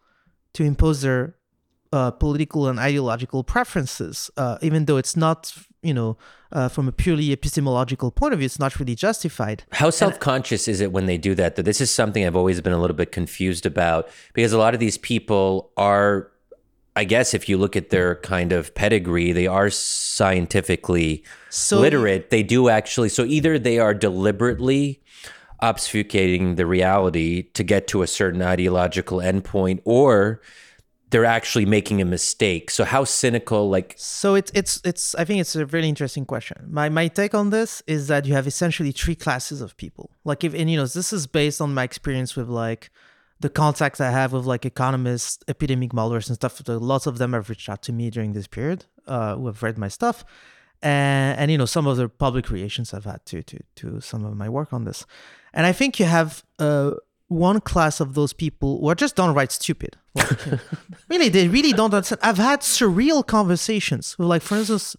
B: to impose their uh, political and ideological preferences, uh, even though it's not, you know, uh, from a purely epistemological point of view, it's not really justified.
C: How self conscious is it when they do that? Though this is something I've always been a little bit confused about because a lot of these people are, I guess, if you look at their kind of pedigree, they are scientifically
B: So-
C: literate. They do actually. So either they are deliberately obfuscating the reality to get to a certain ideological endpoint, or they're actually making a mistake. So how cynical, like
B: So it's it's it's I think it's a really interesting question. My my take on this is that you have essentially three classes of people. Like if and you know this is based on my experience with like the contacts I have with like economists, epidemic modelers and stuff. Lots of them have reached out to me during this period, uh, who have read my stuff. And, and you know some of the public reactions I've had to to to some of my work on this, and I think you have uh, one class of those people who are just downright stupid. Like, you know, really, they really don't understand. I've had surreal conversations with, like, for instance,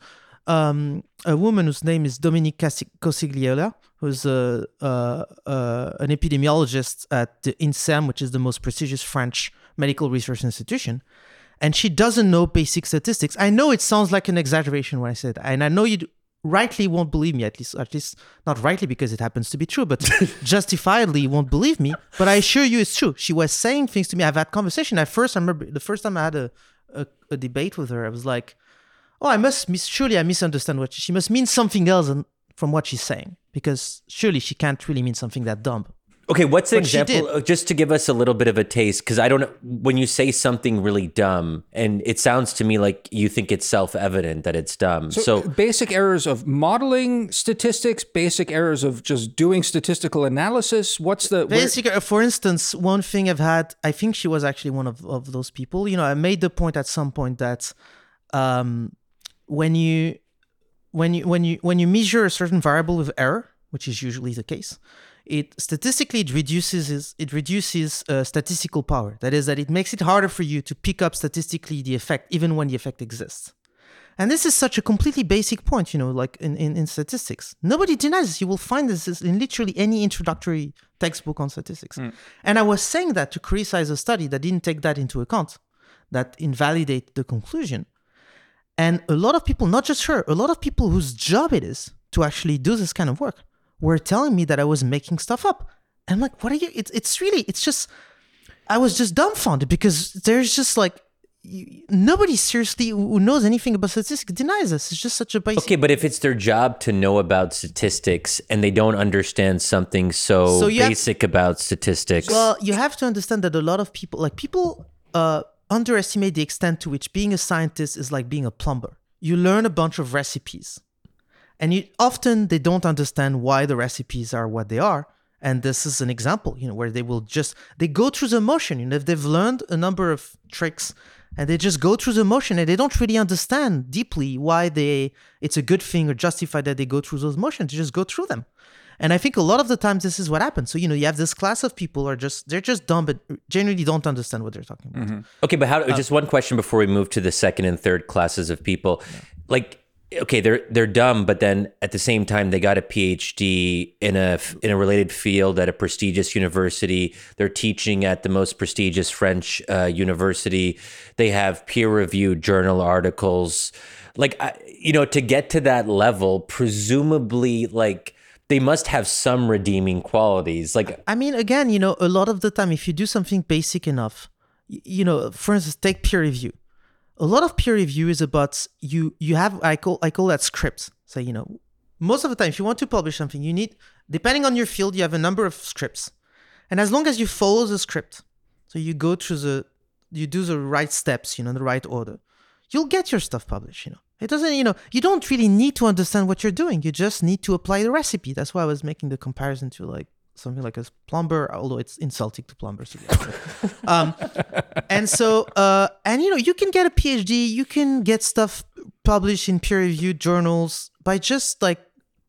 B: um, a woman whose name is Dominique Costagliola, who's a, uh, uh, an epidemiologist at the INSERM, which is the most prestigious French medical research institution. And she doesn't know basic statistics. I know it sounds like an exaggeration when I said that, and I know you rightly won't believe me. At least, at least not rightly because it happens to be true, but justifiably won't believe me. But I assure you, it's true. She was saying things to me. I've had conversation. At first, I remember the first time I had a, a, a debate with her, I was like, oh, I must mis- surely I misunderstand what she, she must mean something else from what she's saying because surely she can't really mean something that dumb.
C: Okay, what's an
B: But
C: example? Just to give us a little bit of a taste, because I don't know when you say something really dumb, and it sounds to me like you think it's self-evident that it's dumb. So,
A: basic errors of modeling statistics, basic errors of just doing statistical analysis. What's the where-
B: uh, for instance, one thing I've had, I think she was actually one of, of those people. You know, I made the point at some point that um, when you when you when you when you measure a certain variable with error, which is usually the case, it statistically it reduces it reduces uh, statistical power. That is, that it makes it harder for you to pick up statistically the effect, even when the effect exists. And this is such a completely basic point, you know, like in, in, in statistics. Nobody denies this. You will find this in literally any introductory textbook on statistics. And I was saying that to criticize a study that didn't take that into account, that invalidate the conclusion. And a lot of people, not just her, a lot of people whose job it is to actually do this kind of work were telling me that I was making stuff up. And I'm like, what are you? It's, it's really, it's just, I was just dumbfounded because there's just like, you, nobody seriously who knows anything about statistics denies this. It's just such a basic.
C: okay, but if it's their job to know about statistics and they don't understand something so,
B: So
C: basic about statistics,
B: Well, you have to understand that a lot of people, like people, uh, underestimate the extent to which being a scientist is like being a plumber. You learn a bunch of recipes, and you often they don't understand why the recipes are what they are. And this is an example, you know, where they will just they go through the motion. You know, if they've learned a number of tricks and they just go through the motion and they don't really understand deeply why they it's a good thing or justified that they go through those motions. They just go through them. And I think a lot of the times this is what happens. So you know, you have this class of people are just they're just dumb, but generally don't understand what they're talking about.
C: Okay, but
B: Uh,
C: how? just one question before we move to the second and third classes of people. Like, okay, they're they're dumb, but then at the same time, they got a PhD in a in a related field at a prestigious university. They're teaching at the most prestigious French uh, university. They have peer reviewed journal articles. Like, I, you know, to get to that level, presumably, like they must have some redeeming qualities. Like,
B: I mean, again, you know, a lot of the time, if you do something basic enough, you know, for instance, take peer review. A lot of peer review is about you. You have I call I call that scripts. So you know, most of the time, if you want to publish something, you need depending on your field, you have a number of scripts, and as long as you follow the script, so you go through the, you do the right steps, you know, in the right order, you'll get your stuff published. You know, it doesn't, you know, you don't really need to understand what you're doing. You just need to apply the recipe. That's why I was making the comparison to like something like a plumber, although it's insulting to plumbers. Um, and so, uh, and you know, you can get a PhD, you can get stuff published in peer-reviewed journals by just like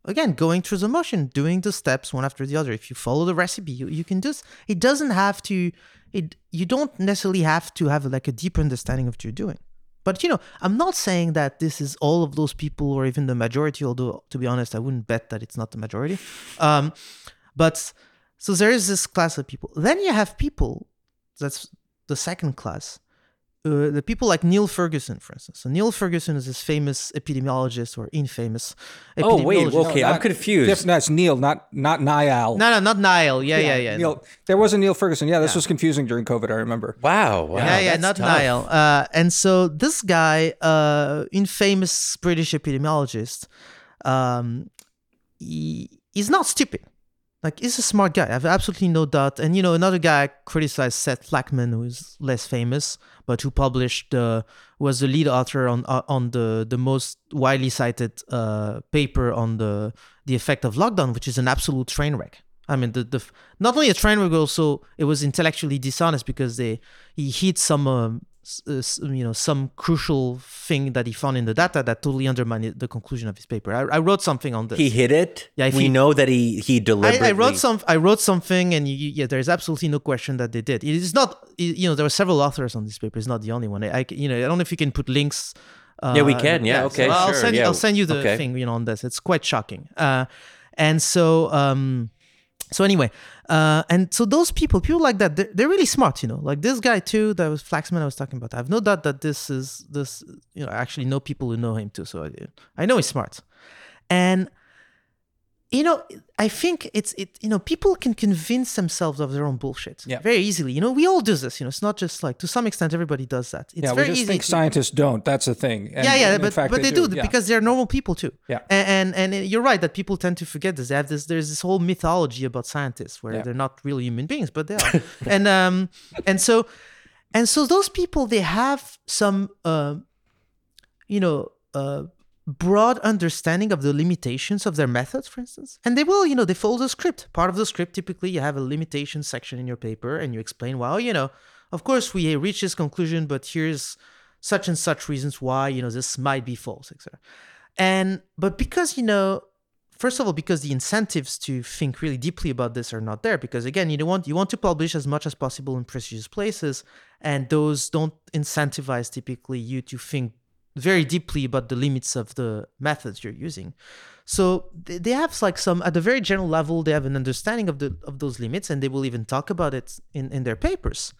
B: again going through the motion, doing the steps one after the other. If you follow the recipe, you, you can s- It doesn't have to. It you don't necessarily have to have like a deeper understanding of what you're doing. But you know, I'm not saying that this is all of those people or even the majority. Although to be honest, I wouldn't bet that it's not the majority. Um, but so there is this class of people. Then you have people. That's the second class. Uh, the people like Neil Ferguson, for instance. So Neil Ferguson is this famous epidemiologist or infamous.
C: oh wait,
B: epidemiologist.
C: okay, I'm confused.
A: Diff- That's Neil, not not Niall.
B: No, no, not Niall. Yeah, yeah, yeah.
A: Neil, there was a Neil Ferguson. Yeah, this was confusing during COVID. I remember.
C: Wow, wow,
B: yeah, yeah, not
C: tough.
B: Niall. Uh, and so this guy, uh, infamous British epidemiologist, um, he, he's not stupid. Like he's a smart guy. I have absolutely no doubt. And you know, another guy criticized Seth Flaxman, who is less famous, but who published uh, was the lead author on uh, on the the most widely cited uh, paper on the the effect of lockdown, which is an absolute train wreck. I mean, the, the not only a train wreck, also it was intellectually dishonest because they he hit some um, uh, you know some crucial thing that he found in the data that totally undermined the conclusion of his paper. I, I wrote something on this.
C: He hid it.
B: Yeah, if
C: we
B: he-
C: know that he he deliberately.
B: I, I wrote some. I wrote something, and you, yeah, there is absolutely no question that they did. It is not. You know, there were several authors on this paper. It's not the only one. I you know, I don't know if you can put links. Uh,
C: Yeah, we can. Yeah, okay,
B: so I'll
C: sure,
B: send.
C: yeah,
B: I'll send you the
C: okay.
B: thing. You know, on this. It's quite shocking. Uh, and so, um, so anyway, uh, and so those people, people like that, they're, they're really smart. You know, like this guy too. That was Flaxman I was talking about. I have no doubt that this is this. You know, I actually know people who know him too. So I, I know he's smart, and you know, I think it's it. You know, people can convince themselves of their own bullshit
A: Yeah.
B: very easily. You know, we all do this. You know, it's not just like to some extent everybody does that. It's
A: yeah, we
B: very
A: just
B: easy.
A: think
B: to-
A: scientists don't. That's a thing. And
B: yeah, yeah, but
A: fact,
B: but they, do,
A: yeah.
B: because they're normal people too.
A: Yeah.
B: and, and and you're right that people tend to forget this. They have this. There's this whole mythology about scientists where
A: Yeah.
B: they're not really human beings, but they are. and um and so and so those people they have some uh, you know uh broad understanding of the limitations of their methods for instance. And they will you know they follow the script. Part of the script typically you have a limitation section in your paper and you explain well you know of course we reach this conclusion but here's such and such reasons why you know this might be false etc and but because you know first of all because the incentives to think really deeply about this are not there because again you don't want you want to publish as much as possible in prestigious places and those don't incentivize typically you to think very deeply about the limits of the methods you're using. So they have like some at the very general level they have an understanding of the of those limits and they will even talk about it in in their papers.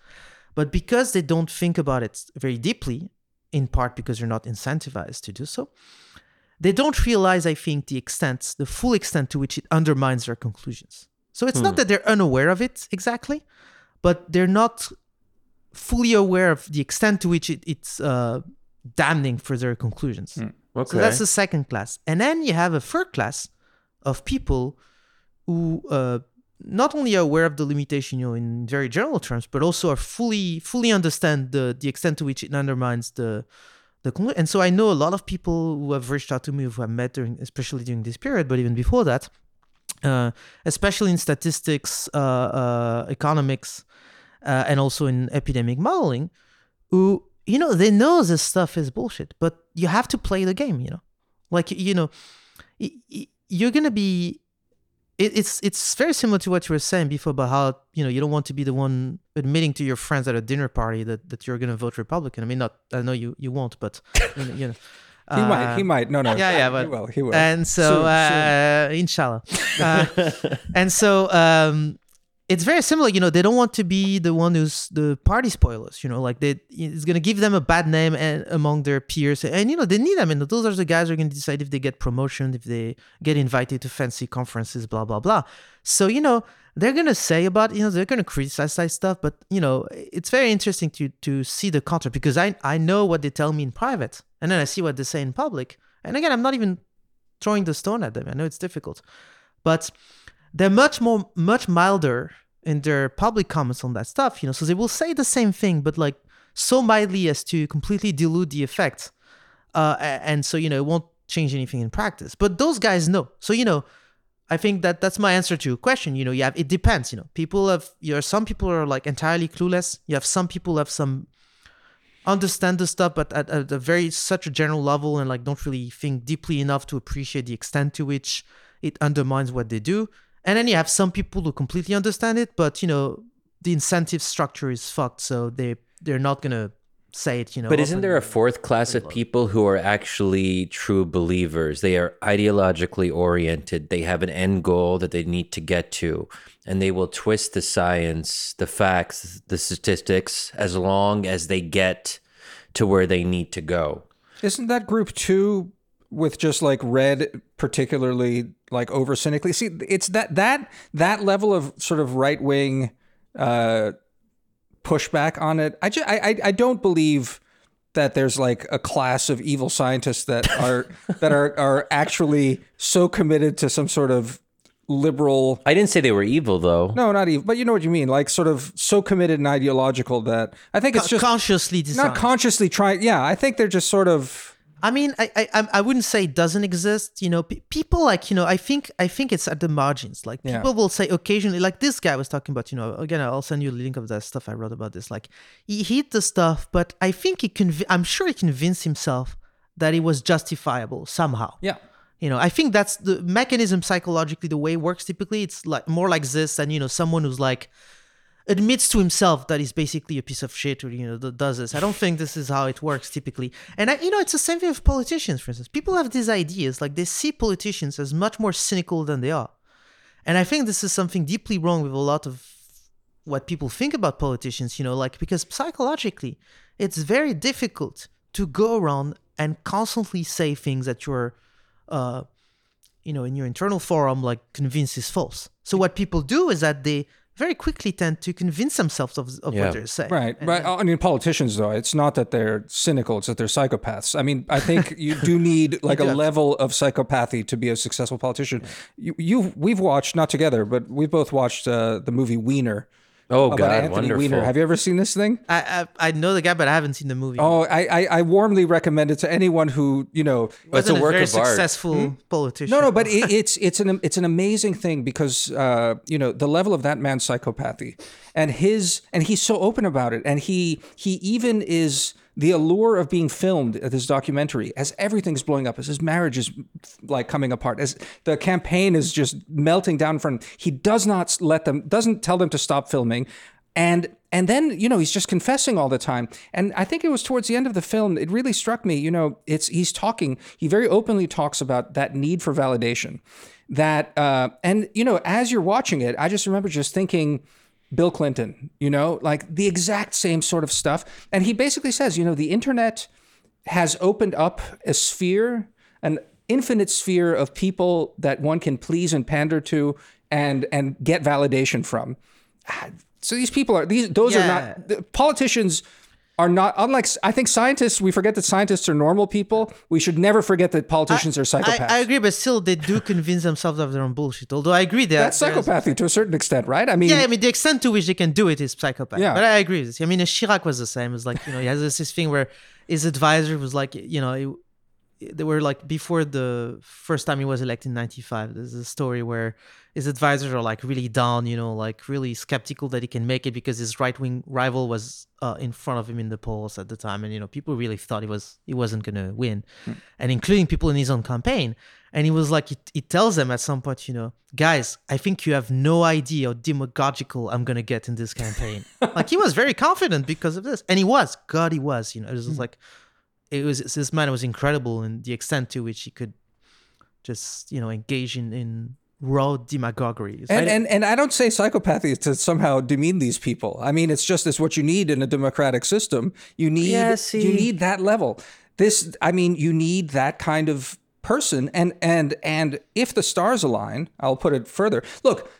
B: But because they don't think about it very deeply in part because you're not incentivized to do so they don't realize, I think, the extent, the full extent to which it undermines their conclusions. So it's not that they're unaware of it exactly, but they're not fully aware of the extent to which it, it's uh, damning for their conclusions.
C: Okay.
B: So that's the second class. And then you have a third class of people who uh, not only are aware of the limitation, you know, in very general terms, but also are fully fully understand the the extent to which it undermines the the conclu- and so I know a lot of people who have reached out to me who have met during especially during this period, but even before that, uh, especially in statistics, uh, uh, economics, uh, and also in epidemic modeling, who you know they know this stuff is bullshit, but you have to play the game. You know, like you know, you're gonna be. It's it's very similar to what you were saying before about how you know you don't want to be the one admitting to your friends at a dinner party that, that you're gonna vote Republican. I mean, not I know you you won't, but you know. You know
A: He might.
B: uh,
A: He might. No, no.
B: yeah, yeah, but, he
A: will. He will.
B: and so
A: Soon, soon.
B: uh, inshallah uh, and so um it's very similar you know they don't want to be the one who's the party spoilers you know like they it's going to give them a bad name and among their peers and you know they need them and those are the guys who are going to decide if they get promotion if they get invited to fancy conferences blah blah blah so you know they're going to say about you know they're going to criticize that stuff but you know it's very interesting to to see the counter because i i know what they tell me in private and then i see what they say in public and again i'm not even throwing the stone at them. I know it's difficult, but they're much more much milder in their public comments on that stuff. You know, so they will say the same thing, but like so mildly as to completely dilute the effect, uh, and so you know it won't change anything in practice. But those guys know. So you know, I think that that's my answer to your question. You know, you have it depends. You know, people have you know some people are like entirely clueless. You have some people have some understand the stuff but at, at a very such a general level and like don't really think deeply enough to appreciate the extent to which it undermines what they do and then you have some people who completely understand it but you know the incentive structure is fucked so they they're not gonna say it you know
C: But isn't there a fourth class of people who are actually true believers? They are ideologically oriented. They have an end goal that they need to get to, and they will twist the science, the facts, the statistics as long as they get to where they need to go.
A: Isn't that group two with just like red particularly like over cynically? See, it's that that that level of sort of right wing uh, pushback on it. I, ju- I I I don't believe that there's like a class of evil scientists that are that are are actually so committed to some sort of liberal
C: I didn't say they were evil though.
A: no not evil but you know what you mean like sort of so committed and ideological that i think it's just
B: consciously designed.
A: not consciously trying yeah i think they're just sort of
B: I mean, I, I I'm- wouldn't say it doesn't exist. You know, pe- people like you know, I think I think it's at the margins. Like
A: Yeah.
B: people will say occasionally, like this guy was talking about. You know, again, I'll send you a link of that stuff I wrote about this. Like he hit the stuff, but I think he conv- I'm sure he convinced himself that it was justifiable somehow.
A: yeah
B: You know, I think that's the mechanism psychologically. The way it works typically, it's like more like this than you know someone who's like admits to himself that he's basically a piece of shit or you know that does this. I don't think this is how it works typically. And I, you know, it's the same thing with politicians, for instance. People have these ideas like they see politicians as much more cynical than they are, and I think this is something deeply wrong with a lot of what people think about politicians. You know, like because psychologically, it's very difficult to go around and constantly say things that you're uh, you know in your internal forum like convince is false. So what people do is that they very quickly tend to convince themselves of, of
C: Yeah.
B: what they're saying.
A: Right, right. I mean, politicians though, it's not that they're cynical; it's that they're psychopaths. I mean, I think you do need like a level of psychopathy to be a successful politician. You, you, we've watched not together, but we've both watched uh, the movie Weiner
C: Oh
A: about
C: God,
A: Anthony
C: wonderful.
A: Weiner. Have you ever seen this thing?
B: I, I I know the guy, but I haven't seen the movie.
A: Oh, I, I, I warmly recommend it to anyone who you know.
C: That's a
B: Wasn't
C: work
B: very
C: of art.
B: successful politician.
A: No, no, but it, it's it's an it's an amazing thing because uh, you know the level of that man's psychopathy and his and he's so open about it and he he even is the allure of being filmed at this documentary as everything's blowing up as his marriage is like coming apart as the campaign is just melting down front him. he does not let them doesn't tell them to stop filming and and then you know he's just confessing all the time and i think it was towards the end of the film it really struck me you know it's he's talking he very openly talks about that need for validation that uh and you know as you're watching it i just remember just thinking bill clinton you know like the exact same sort of stuff and he basically says you know the internet has opened up a sphere, an infinite sphere of people that one can please and pander to and and get validation from. Ah, So these people are these those are not the politicians are not unlike I think scientists we forget that scientists are normal people. We should never forget that politicians are psychopaths.
B: I, I agree, but still, they do convince themselves of their own bullshit. Although I agree that
A: That's psychopathy to a certain extent, right? I mean,
B: Yeah, I mean the extent to which they can do it is psychopath.
A: Yeah.
B: But I agree. I mean, Chirac was the same. It's like you know he has this, this thing where his advisor was like you know he, they were like before the first time he was elected in '95. There's a story where his advisors are like really down, you know, like really skeptical that he can make it because his right wing rival was uh, in front of him in the polls at the time, and you know people really thought he was he wasn't gonna win, and including people in his own campaign. And he was like, he, he tells them at some point, you know, guys, I think you have no idea how demagogical I'm gonna get in this campaign. like he was very confident because of this, and he was, God, he was. You know, it was just like, it was this man was incredible in the extent to which he could just, you know, engage in in raw demagoguery.
A: And, and and I don't say psychopathy to somehow demean these people. I mean, it's just it's what you need in a democratic system. You need
C: Yeah,
A: you need that level. This, I mean, you need that kind of person. And and and if the stars align, I'll put it further. Look,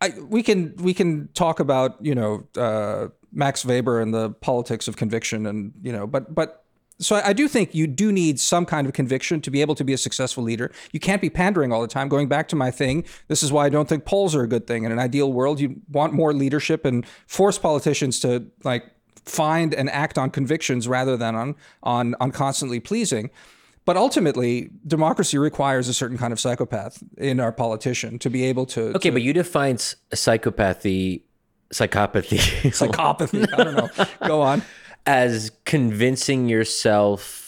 A: I, we can we can talk about you know uh, Max Weber and the politics of conviction, and you know, but but. So I do think you do need some kind of conviction to be able to be a successful leader. You can't be pandering all the time. Going back to my thing, this is why I don't think polls are a good thing. In an ideal world, you want more leadership and force politicians to like find and act on convictions rather than on on on constantly pleasing. But ultimately, democracy requires a certain kind of psychopath in our politician to be able to
C: Okay, but you define psychopathy, psychopathy,
A: psychopathy. I don't know. Go on.
C: As convincing yourself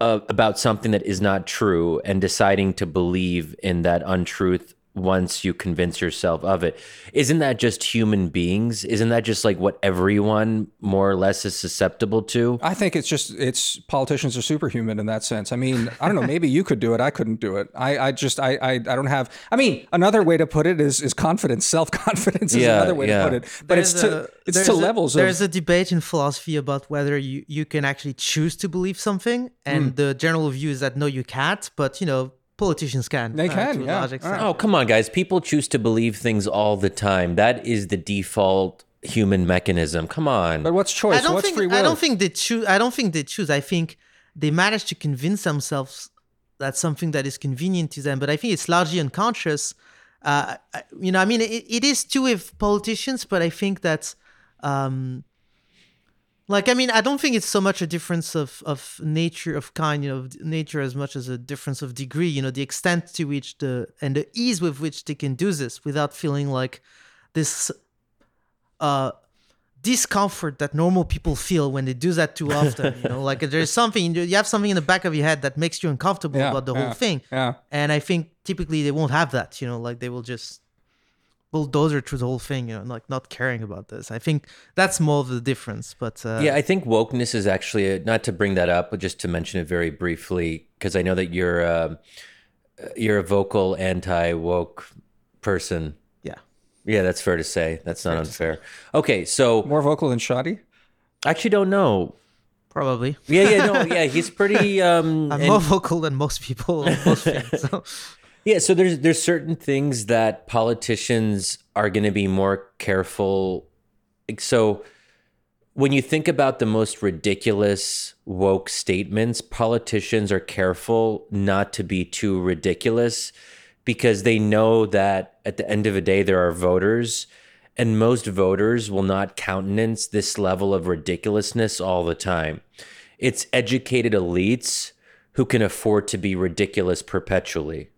C: about something that is not true and deciding to believe in that untruth once you convince yourself of it. Isn't that just human beings? Isn't that just like what everyone more or less is susceptible to?
A: I think it's just it's politicians are superhuman in that sense. I mean, I don't know. Maybe you could do it. I couldn't do it. I, I just I, I I don't have. I mean, another way to put it is is confidence. Self confidence is
C: Yeah,
A: another way
C: yeah.
A: to put it. But it's
B: There's
A: to
B: a-
A: it's to
B: a-
A: levels
B: There's
A: of.
B: a debate in philosophy about whether you, you can actually choose to believe something, and hmm. the general view is that no, you can't. But you know, politicians can.
A: They
B: uh,
A: can,
B: to a
A: yeah.
B: large extent.
C: Oh, come on, guys. People choose to believe things all the time. That is the default human mechanism. Come on.
A: but what's choice?
B: I don't
A: what's
B: think
A: free will?
B: I don't think they choose. I don't think they choose. I think they manage to convince themselves that something that is convenient to them. But I think it's largely unconscious. Uh, you know, I mean, it, it is too with politicians, but I think that, um, like, I mean, I don't think it's so much a difference of of nature of kind, you know, of nature as much as a difference of degree. You know, the extent to which the and the ease with which they can do this without feeling like this uh discomfort that normal people feel when they do that too often you know like there's something you have something in the back of your head that makes you uncomfortable
A: Yeah,
B: about the
A: yeah,
B: whole thing
A: yeah.
B: and i think typically they won't have that you know like they will just bulldozer through the whole thing you know like not caring about this i think that's more of the difference but uh,
C: Yeah, I think wokeness is actually a, not to bring that up, but just to mention it very briefly because I know that you're uh, you're a vocal anti woke person.
B: yeah
C: Yeah, that's fair to say. That's not unfair. Okay, so
A: More vocal than Shadi.
C: I actually don't know.
B: Probably.
C: Yeah, yeah, no, yeah. He's pretty. Um,
B: I'm
C: and-
B: more vocal than most people. most things, so.
C: Yeah, so there's there's certain things that politicians are going to be more careful. So when you think about the most ridiculous woke statements, politicians are careful not to be too ridiculous because they know that at the end of the day there are voters and most voters will not countenance this level of ridiculousness all the time. It's educated elites who can afford to be ridiculous perpetually.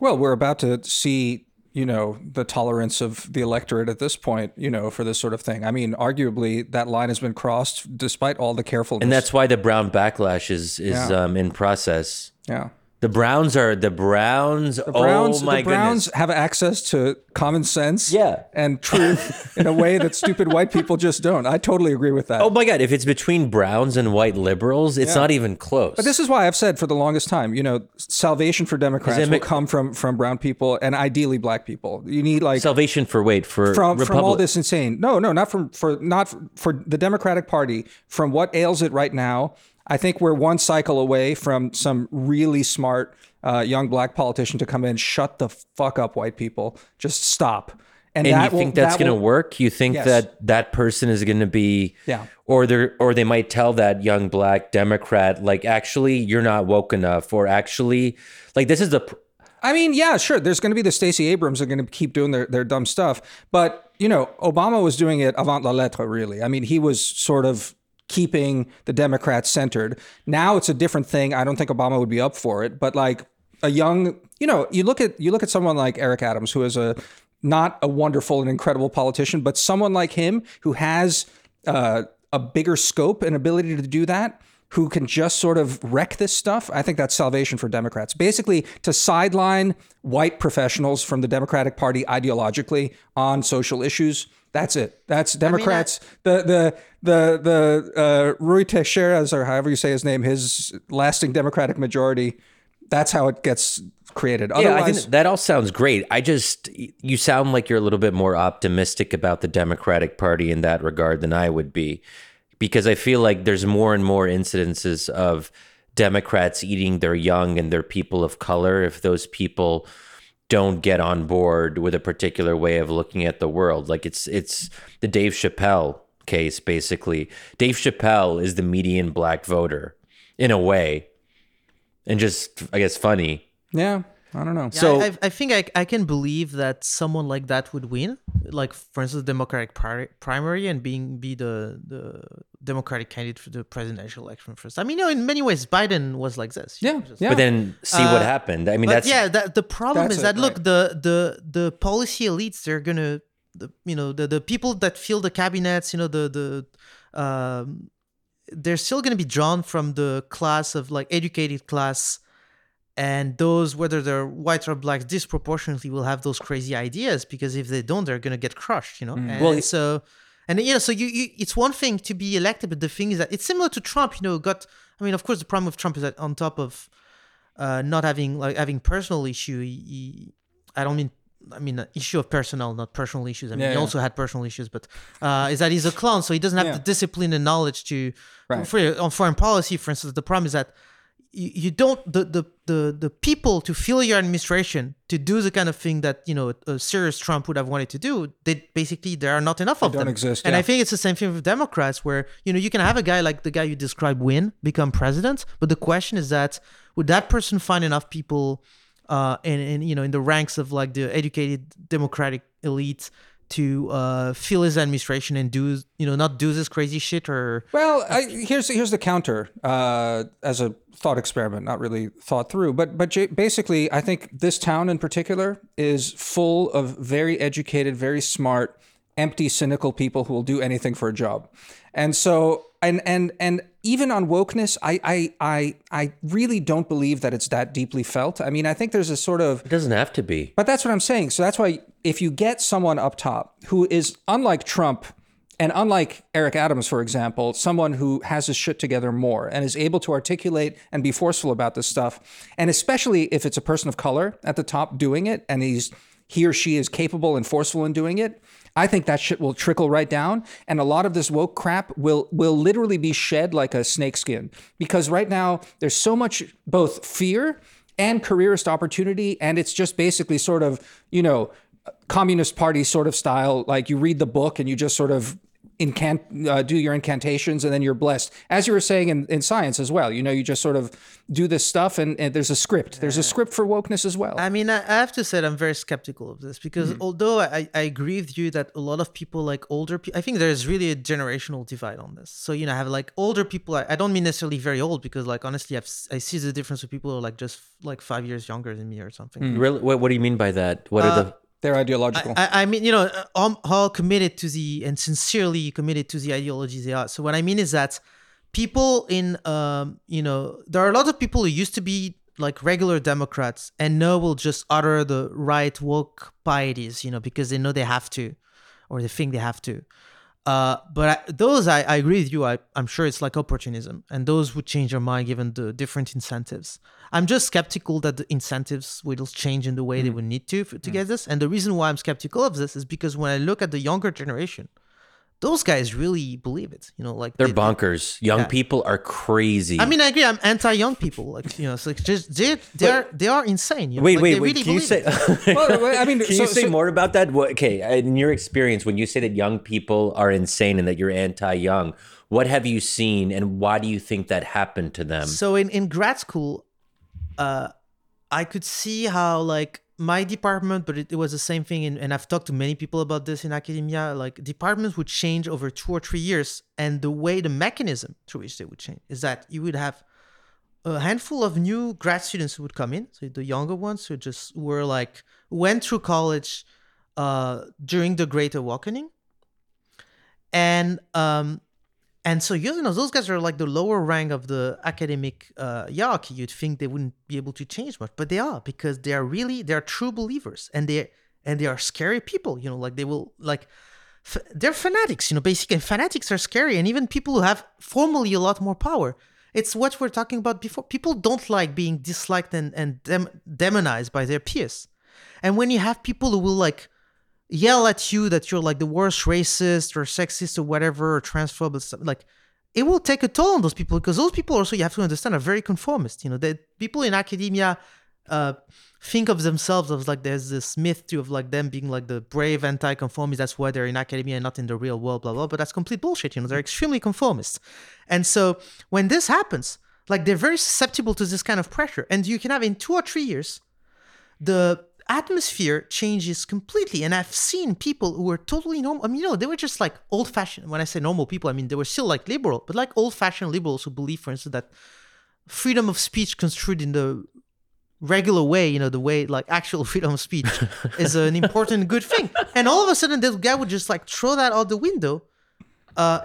A: Well, we're about to see, you know, the tolerance of the electorate at this point, you know, for this sort of thing. I mean, arguably that line has been crossed despite all the carefulness.
C: And that's why the brown backlash is is
A: Yeah.
C: um, in process.
A: yeah.
C: The Browns are the Browns.
A: The Browns,
C: oh my
A: the Browns
C: goodness!
A: have access to common sense
C: Yeah.
A: and truth in a way that stupid white people just don't. I totally agree with that.
C: Oh my god! If it's between Browns and white liberals, it's not even close.
A: But this is why I've said for the longest time, you know, salvation for Democrats will come from from brown people and ideally black people. You need like
C: salvation for wait for
A: from from all this insane. No, no, not from for not for, for the Democratic Party. From what ails it right now, I think we're one cycle away from some really smart uh, young black politician to come in, shut the fuck up, white people, just stop.
C: And
A: that
C: you
A: will-
C: think that's
A: that
C: going to work? You think
A: Yes.
C: that that person is going to be
A: Yeah.
C: or they or they might tell that young black Democrat like actually you're not woke enough or actually like this is the pr-
A: I mean, yeah, sure. There's going to be the Stacey Abrams are going to keep doing their, their dumb stuff. But, you know, Obama was doing it avant la lettre, really. I mean, he was sort of keeping the Democrats centered. Now it's a different thing. I don't think Obama would be up for it. But like a young, you know, you look at you look at someone like Eric Adams, who is a not a wonderful and incredible politician, but someone like him who has uh, a bigger scope and ability to do that who can just sort of wreck this stuff, I think that's salvation for Democrats. Basically, to sideline white professionals from the Democratic Party ideologically on social issues. That's it. That's Democrats. the the the the uh, Ruy Teixeira's or however you say his name, his lasting Democratic majority. That's how it gets created.
C: Yeah, I think that all sounds great. I just you sound like you're a little bit more optimistic about the Democratic Party in that regard than I would be, because I feel like there's more and more incidences of Democrats eating their young and their people of color if those people don't get on board with a particular way of looking at the world. Like it's it's the Dave Chappelle case basically. Dave Chappelle is the median black voter in a way. And just I guess funny.
A: yeah. I don't know.
B: Yeah,
C: So-
B: I, I- I think I, I can believe that someone like that would win, like for instance, Democratic pri- primary and being be the the Democratic candidate for the presidential election first. I mean, you know, in many ways, Biden was like this.
A: Yeah,
B: just-
A: yeah.
C: But then see what
B: Uh,
C: happened. I mean,
B: But
C: that's
B: yeah, that, the problem
A: That's
B: is
A: it,
B: that look,
A: right.
B: the the the policy elites, they're gonna, the, you know, the the people that fill the cabinets, you know, the the, um, they're still gonna be drawn from the class of like educated class and those whether they're white or blacks disproportionately will have those crazy ideas because if they don't they're going to get crushed you know and
C: Well,
B: so and you know so you, you it's one thing to be elected but the thing is that it's similar to trump you know got i mean of course the problem with trump is that on top of uh not having like having personal issue he, he- i don't mean I mean, uh, issue of personnel, not personal issues. I mean,
A: Yeah,
B: he
A: yeah.
B: also had personal issues, but uh, is that he's a clown, so he doesn't have
A: Yeah.
B: the discipline and knowledge to.
A: Right.
B: For on foreign policy, for instance, the problem is that you, you don't the, the the the people to fill your administration to do the kind of thing that you know a serious Trump would have wanted to do. They basically there are not enough of
A: don't
B: them.
A: exist,
B: And
A: yeah.
B: I think it's the same thing with Democrats, where you know you can have a guy like the guy you described win become president, but the question is that would that person find enough people uh in, in you know in the ranks of like the educated Democratic elite to uh fill his administration and do you know not do this crazy shit or
A: Well, I, here's here's the counter uh, as a thought experiment, not really thought through, but but j- basically, I think this town in particular is full of very educated, very smart, empty, cynical people who will do anything for a job, and so and and and even on wokeness, I I I I really don't believe that it's that deeply felt. I mean, I think there's a sort of
C: it doesn't have to be.
A: but that's what I'm saying. So that's why if you get someone up top who is unlike Trump and unlike Eric Adams, for example, someone who has his shit together more and is able to articulate and be forceful about this stuff, and especially if it's a person of color at the top doing it and he's he or she is capable and forceful in doing it, I think that shit will trickle right down, and a lot of this woke crap will will literally be shed like a snakeskin. Because right now there's so much both fear and careerist opportunity, and it's just basically sort of you know communist party sort of style. Like you read the book and you just sort of incant uh, do your incantations and then you're blessed as you were saying in, in science as well you know you just sort of do this stuff and, and there's a script there's a script for wokeness as well
B: I mean, I I have to say I'm very skeptical of this because mm. although I, I agree with you that a lot of people like older people, I think there's really a generational divide on this. So, you know, I have like older people, I, I don't mean necessarily very old because like honestly, I've, s- I see the difference with people who are like just like five years younger than me or something. Mm.
C: Really? What, what do you mean by that? What are uh, the
A: they're ideological
B: I, I mean, you know, how committed to the and sincerely committed to the ideology they are. So what I mean is that people in, um, you know, there are a lot of people who used to be like regular Democrats and now will just utter the right woke pieties, you know, because they know they have to, or they think they have to. Uh, but I, those, I, I agree with you. I, I'm sure it's like opportunism, and those would change your mind given the different incentives. I'm just skeptical that the incentives will change in the way they would need to f- to get this. And the reason why I'm skeptical of this is because when I look at the younger generation, those guys really believe it. You know, like
C: they're
B: they-
C: bonkers. Young
B: Yeah.
C: people are crazy.
B: I mean, I agree. I'm anti-young people. Like you know, it's like just they they are they are insane. You know?
C: wait,
B: Like,
C: wait, wait.
B: really
C: Can you say?
A: Well, well, I mean,
C: Can
A: so-
C: you say
A: so-
C: more about that? What, okay, in your experience, when you say that young people are insane and that you're anti-young, what have you seen, and why do you think that happened to them?
B: So in in grad school, uh, I could see how like my department, but it, it was the same thing. In, and I've talked to many people about this in academia. Like departments would change over two or three years, and the way the mechanism through which they would change is that you would have a handful of new grad students who would come in. So the younger ones who just were like went through college uh, during the Great Awokening, and um, and so you know those guys are like the lower rank of the academic uh, hierarchy. You'd think they wouldn't be able to change much, but they are because they are really they are true believers, and they and they are scary people. You know, like they will like f- they're fanatics. You know, basically, and fanatics are scary, and even people who have formally a lot more power. It's what we're talking about before. People don't like being disliked and and dem- demonized by their peers, and when you have people who will like yell at you that you're like the worst racist or sexist or whatever or transphobe or stuff, like it will take a toll on those people because those people also you have to understand are very conformist you know? That people in academia uh think of themselves as like there's this myth too of like them being like the brave anti-conformists. That's why they're in academia and not in the real world blah blah. But that's complete bullshit you know? They're extremely conformist. And so when this happens like they're very susceptible to this kind of pressure. And you can have in two or three years the atmosphere changes completely. And I've seen people who were totally normal. I mean, you know, they were just like old fashioned. When I say normal people, I mean, they were still like liberal, but like old fashioned liberals who believe, for instance, that freedom of speech construed in the regular way, you know, the way like actual freedom of speech is an important good thing. And all of a sudden, this guy would just like throw that out the window. Uh,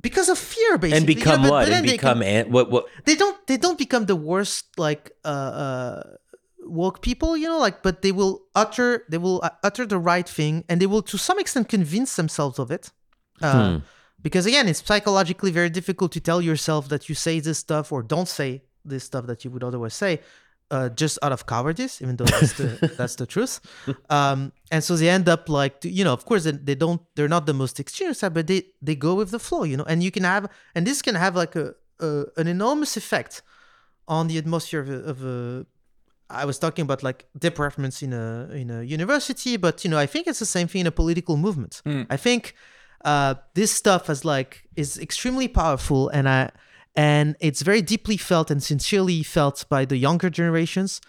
B: because of fear, basically.
C: and
B: You know,
C: become
B: but-
C: what?
B: but
C: And
B: they
C: become
B: can-
C: an, what? What?
B: they don't they don't become the worst like uh uh woke people you know like but they will utter they will uh, utter the right thing and they will to some extent convince themselves of it. Uh, because again it's psychologically very difficult to tell yourself that you say this stuff or don't say this stuff that you would otherwise say uh, just out of cowardice even though that's the that's the truth. Um and so they end up like you know of course they, they don't they're not the most extreme side but they they go with the flow you know and you can have and this can have like a, a an enormous effect on the atmosphere of a, of a I was talking about like departments in a in a university, but you know, I think it's the same thing in a political movement. I think uh, this stuff is like is extremely powerful, and I and it's very deeply felt and sincerely felt by the younger generations.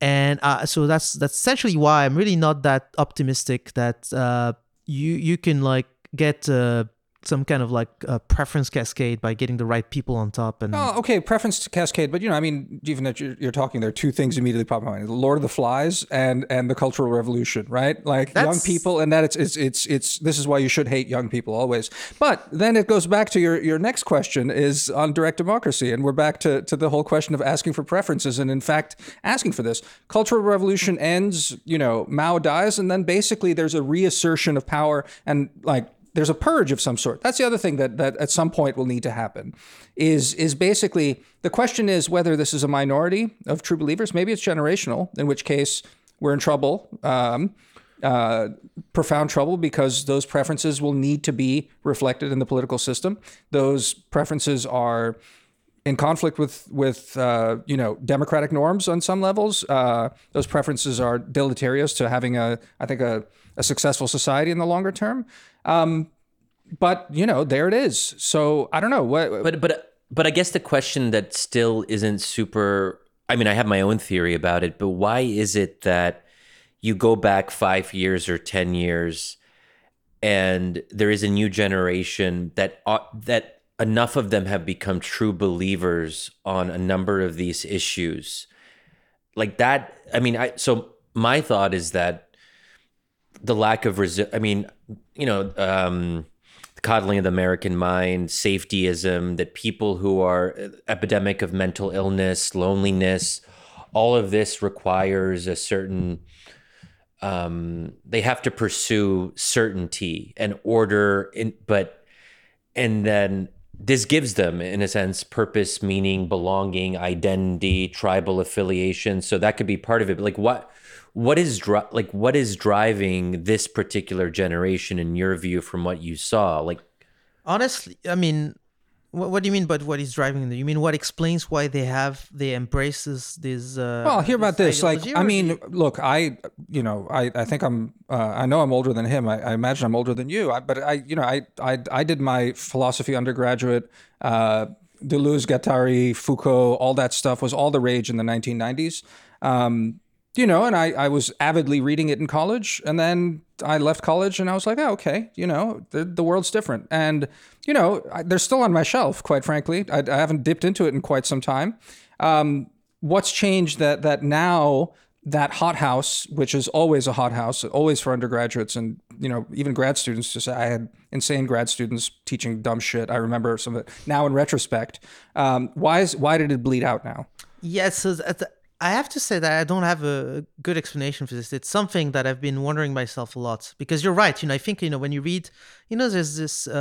B: And uh, so that's that's essentially why I'm really not that optimistic that uh, you you can like get uh, some kind of like uh, preference cascade by getting the right people on top and
A: Oh, okay, preference Cascade, but you know, I mean, even that you're, you're talking, there are two things immediately pop in mind: the Lord of the Flies and and the Cultural Revolution, right? Like young people, and that it's it's it's it's this is why you should hate young people always. But then it goes back to your your next question is on direct democracy, and we're back to to the whole question of asking for preferences, and in fact, asking for this. Cultural Revolution ends, you know, Mao dies, and then basically there's a reassertion of power and like there's a purge of some sort. That's the other thing that that at some point will need to happen. Is is basically the question is whether this is a minority of true believers. Maybe it's generational, in which case we're in trouble. Um, uh, profound trouble because those preferences will need to be reflected in the political system. Those preferences are in conflict with with uh, you know democratic norms on some levels. Uh, those preferences are deleterious to having a I think a, a successful society in the longer term. Um, but you know there it is. So I don't know what.
C: But but but I guess the question that still isn't super. I mean, I have my own theory about it, but why is it that you go back five years or ten years, and there is a new generation that uh, that enough of them have become true believers on a number of these issues, like that. I mean, I so my thought is that the lack of resi- I mean, you know. Um, the coddling of the American mind, safetyism, that people who are uh, epidemic of mental illness, loneliness, all of this requires a certain um, they have to pursue certainty and order in but and then this gives them in a sense purpose meaning belonging identity tribal affiliation so that could be part of it but like what what is dri- like what is driving this particular generation in your view from what you saw like
B: honestly i mean what, what do you mean by what is driving them you mean what explains why they have they embraces this uh
A: Well, hear about this. Like, I mean,
B: you-
A: look, I, you know, I, I think I'm, uh, I know I'm older than him. I, I imagine I'm older than you. I, but I, you know, I, I, I did my philosophy undergraduate. Uh, Deleuze, Guattari, Foucault, all that stuff was all the rage in the 1990s. Um, you know, and I, I was avidly reading it in college, and then I left college, and I was like, oh, okay, you know, the, the world's different, and you know, I, they're still on my shelf, quite frankly. I, I haven't dipped into it in quite some time. Um, what's changed that that now that hothouse, which is always a hothouse, always for undergraduates and you know even grad students. Just I had insane grad students teaching dumb shit. I remember some of it now in retrospect. Um, why is why did it bleed out now?
B: Yes, so th- th- I have to say that I don't have a good explanation for this. It's something that I've been wondering myself a lot because you're right. You know, I think you know when you read, you know, there's this uh,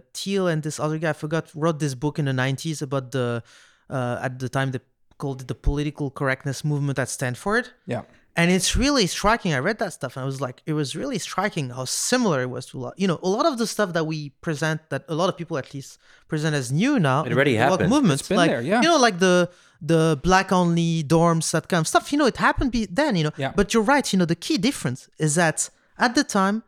B: uh, Thiel and this other guy I forgot wrote this book in the '90s about the uh, at the time they called it the political correctness movement at Stanford.
A: Yeah.
B: And it's really striking. I read that stuff and I was like, it was really striking how similar it was to a lot. You know, a lot of the stuff that we present, that a lot of people at least present as new now,
C: It already
B: in the woke
C: happened.
B: Movements,
A: It's been
B: like
A: there, yeah.
B: you know, like the the black only dorms, that kind of stuff. You know, it happened be then. You know,
A: Yeah.
B: but you're right. You know, the key difference is that at the time.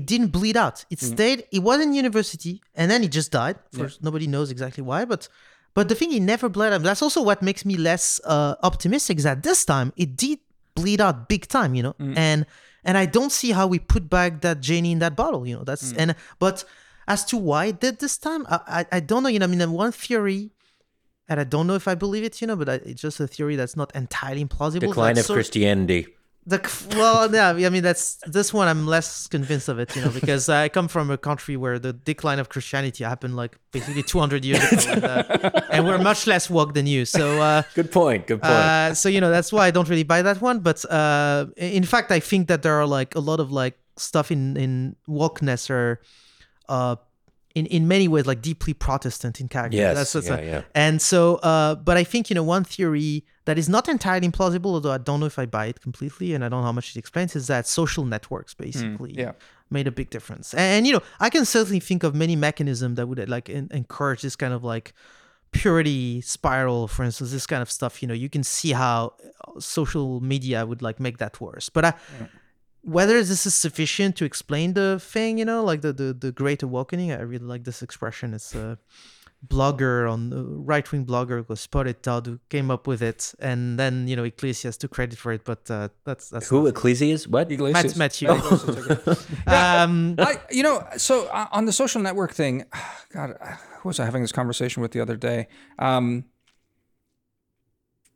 B: It didn't bleed out. It
A: Mm-hmm.
B: stayed. It was in university, and then it just died. For nobody knows exactly why, but but the thing it never bled out. That's also what makes me less uh, optimistic. Is that this time it did bleed out big time, you know, mm. and and I don't see how we put back that Janie in that bottle, you know. That's mm. and but as to why it did this time, I, I I don't know. You know, I mean, one theory, and I don't know if I believe it, you know, but I, it's just a theory that's not entirely implausible.
C: decline
B: That
C: of
B: so-
C: Christianity
B: the well, yeah, I mean that's this one. I'm less convinced of it, you know, because I come from a country where the decline of Christianity happened like basically 200 years ago, and, uh, and we're much less woke than you. So, uh,
C: good point good point
B: uh, so you know that's why I don't really buy that one. But uh, in fact, I think that there are like a lot of like stuff in in wokeness or uh, in in many ways like deeply Protestant in character.
C: Yes,
B: that's what's
C: yeah,
B: uh,
C: yeah.
B: And so, uh, but I think you know one theory that is not entirely implausible, although I don't know if I buy it completely, and I don't know how much it explains, is that social networks basically
A: yeah.
B: made a big difference. And, you know, I can certainly think of many mechanisms that would like en- encourage this kind of like purity spiral, for instance, this kind of stuff. You know, you can see how uh, social media would like make that worse. But I, whether this is sufficient to explain the thing, you know, like the the, the great awokening, I really like this expression. It's a blogger on the right wing blogger called Spotted Toad who came up with it, and then you know Yglesias took credit for it. But uh, that's that's
C: who
B: not-
C: ecclesias what
A: Yglesias.
B: Matt, Matthew. um,
A: I, you know, so uh, on the social network thing, God, who was I having this conversation with the other day? Um,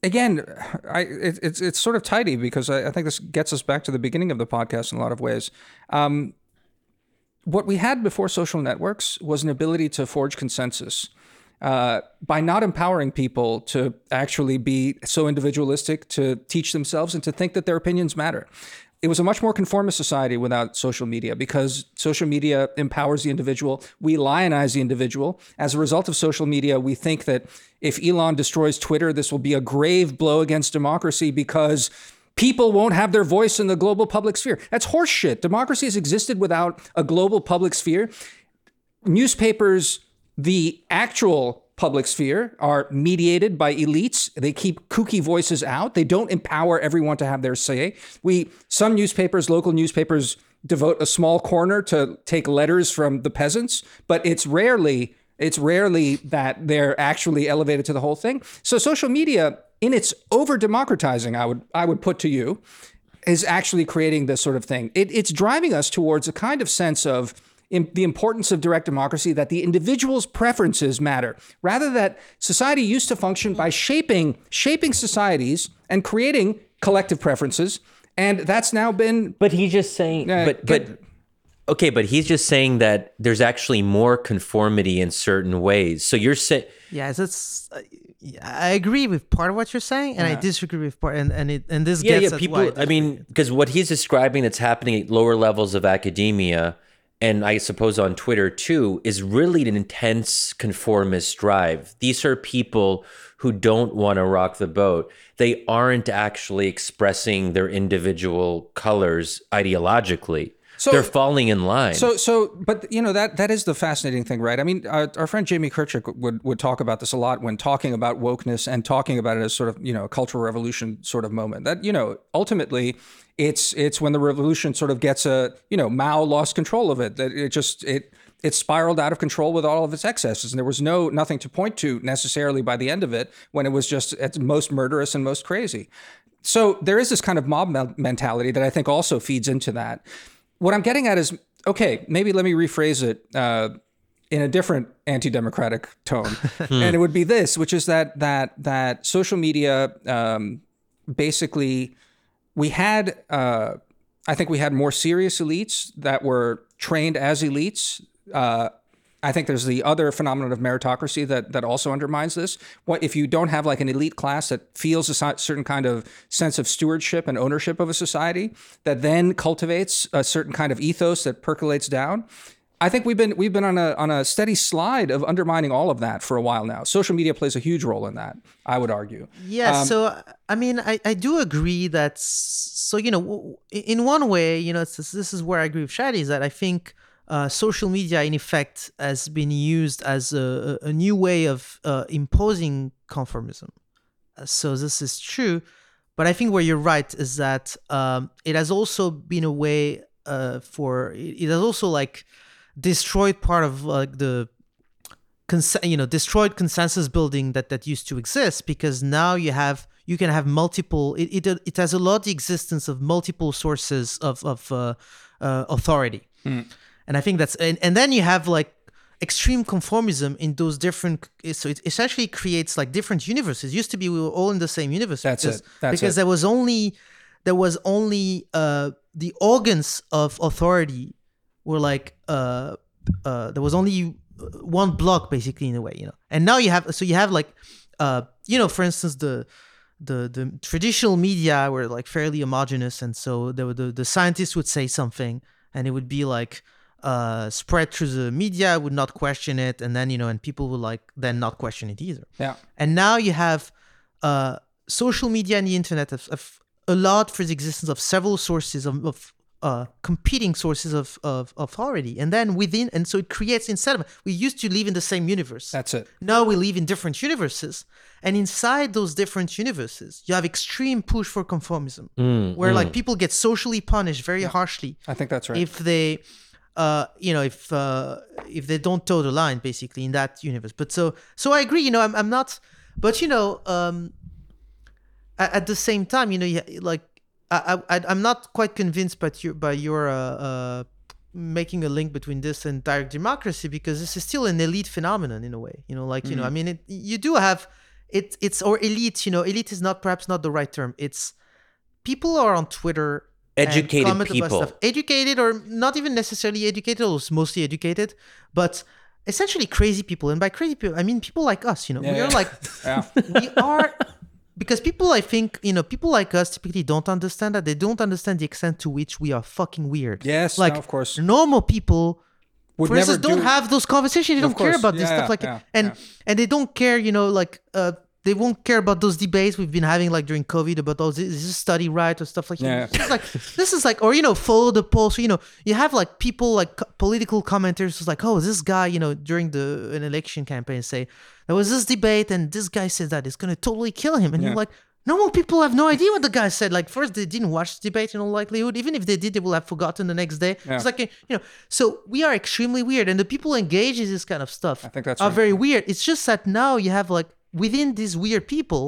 A: again, I it, it's it's sort of tidy because I, I think this gets us back to the beginning of the podcast in a lot of ways. Um, what we had before social networks was an ability to forge consensus. Uh, by not empowering people to actually be so individualistic, to teach themselves, and to think that their opinions matter. It was a much more conformist society without social media because social media empowers the individual. We lionize the individual. As a result of social media, we think that if Elon destroys Twitter, this will be a grave blow against democracy because people won't have their voice in the global public sphere. That's horseshit. Democracy has existed without a global public sphere. Newspapers, the actual public sphere, are mediated by elites. They keep kooky voices out. They don't empower everyone to have their say. We some newspapers, local newspapers, devote a small corner to take letters from the peasants, but it's rarely it's rarely that they're actually elevated to the whole thing. So social media, in its over democratizing, I would I would put to you, is actually creating this sort of thing. It, it's driving us towards a kind of sense of the importance of direct democracy that the individual's preferences matter rather that society used to function by shaping shaping societies and creating collective preferences and that's now been
C: But he's just saying,
A: Uh,
C: but
A: get-
C: but okay, but he's just saying that there's actually more conformity in certain ways. So you're saying,
B: Yeah, that's. Uh, I agree with part of what you're saying, and I disagree with part. And and it and this
C: yeah,
B: gets
C: yeah,
B: at
C: people.
B: why
C: I mean, because what he's describing that's happening at lower levels of academia, and I suppose on Twitter too, is really an intense conformist drive. These are people who don't want to rock the boat. They aren't actually expressing their individual colors ideologically.
A: So-
C: They're falling in line.
A: So, so, but you know that that is the fascinating thing, right? I mean, our, our friend Jamie Kirchick would would talk about this a lot when talking about wokeness and talking about it as sort of you know a cultural revolution sort of moment. That you know ultimately, it's it's when the revolution sort of gets a you know Mao lost control of it. That it just it it spiraled out of control with all of its excesses, and there was no nothing to point to necessarily by the end of it when it was just at most murderous and most crazy. So there is this kind of mob mentality that I think also feeds into that. What I'm getting at is okay, maybe let me rephrase it uh, in a different anti-democratic tone, and it would be this, which is that that that social media um, basically we had uh, I think we had more serious elites that were trained as elites. Uh, I think there's the other phenomenon of meritocracy that that also undermines this. What if you don't have like an elite class that feels a certain kind of sense of stewardship and ownership of a society that then cultivates a certain kind of ethos that percolates down? I think we've been we've been on a on a steady slide of undermining all of that for a while now. Social media plays a huge role in that. I would argue.
B: Yeah,
A: Um,
B: so I mean, I, I do agree that so you know, in one way, you know, it's, this is where I agree with Shadi is that I think uh, social media, in effect, has been used as a, a new way of uh, imposing conformism. Uh, So this is true, but I think where you're right is that um, it has also been a way uh, for it has also like destroyed part of like the cons- you know destroyed consensus building that that used to exist because now you have you can have multiple it it, it has allowed the existence of multiple sources of of uh, uh, authority and i think that's and, and then you have like extreme conformism in those different so it essentially creates like different universes it used to be we were all in the same universe
A: That's
B: because,
A: it. That's
B: because
A: it.
B: there was only there was only uh the organs of authority were like uh uh there was only one block basically in a way you know and now you have so you have like uh you know for instance the the the traditional media were like fairly homogenous and so the the, the scientists would say something and it would be like uh spread through the media would not question it and then you know and people would like then not question it either
A: Yeah.
B: and now you have uh, social media and the internet have, have allowed for the existence of several sources of, of uh, competing sources of, of authority. And then within, and so it creates instead of, we used to live in the same universe.
A: That's it.
B: now we live in different universes. And inside those different universes, you have extreme push for conformism, where like people get socially punished very harshly
A: I think that's right.
B: if they uh you know if uh if they don't toe the line basically in that universe. But so so i agree you know i'm, I'm not but you know um at, at the same time you know like I, I i'm not quite convinced by your by your uh, uh making a link between this and direct democracy because this is still an elite phenomenon in a way you know like you know i mean it, you do have it it's or elite you know elite is not perhaps not the right term. It's people are on twitter
C: Educated
B: comment about
C: people.
B: stuff. educated or not even necessarily educated or mostly educated but essentially crazy people and by crazy people i mean people like us you know we
A: Yeah,
B: are
A: yeah.
B: like
A: Yeah.
B: we are because people i think you know people like us typically don't understand that they don't understand the extent to which we are fucking weird
A: Yes,
B: like
A: no, of course.
B: normal people
A: Would
B: for instance don't
A: do-
B: have those conversations they
A: Of
B: don't care
A: course.
B: about this stuff like
A: yeah,
B: and
A: yeah.
B: and they don't care you know like uh they won't care about those debates we've been having like during COVID about oh is this study right or stuff like
A: Yeah.
B: that. Like this is like or you know follow the polls. You know you have like people like political commenters who's like oh this guy you know during the an election campaign say there was this debate and this guy said that it's gonna totally kill him and
A: Yeah.
B: you're like normal people have no idea what the guy said. Like first they didn't watch the debate in all likelihood. Even if they did, they will have forgotten the next day.
A: Yeah.
B: It's like you know. So we are extremely weird, and the people engaged in this kind of stuff
A: I think that's
B: are
A: right.
B: very weird. It's just that now you have like within these weird people,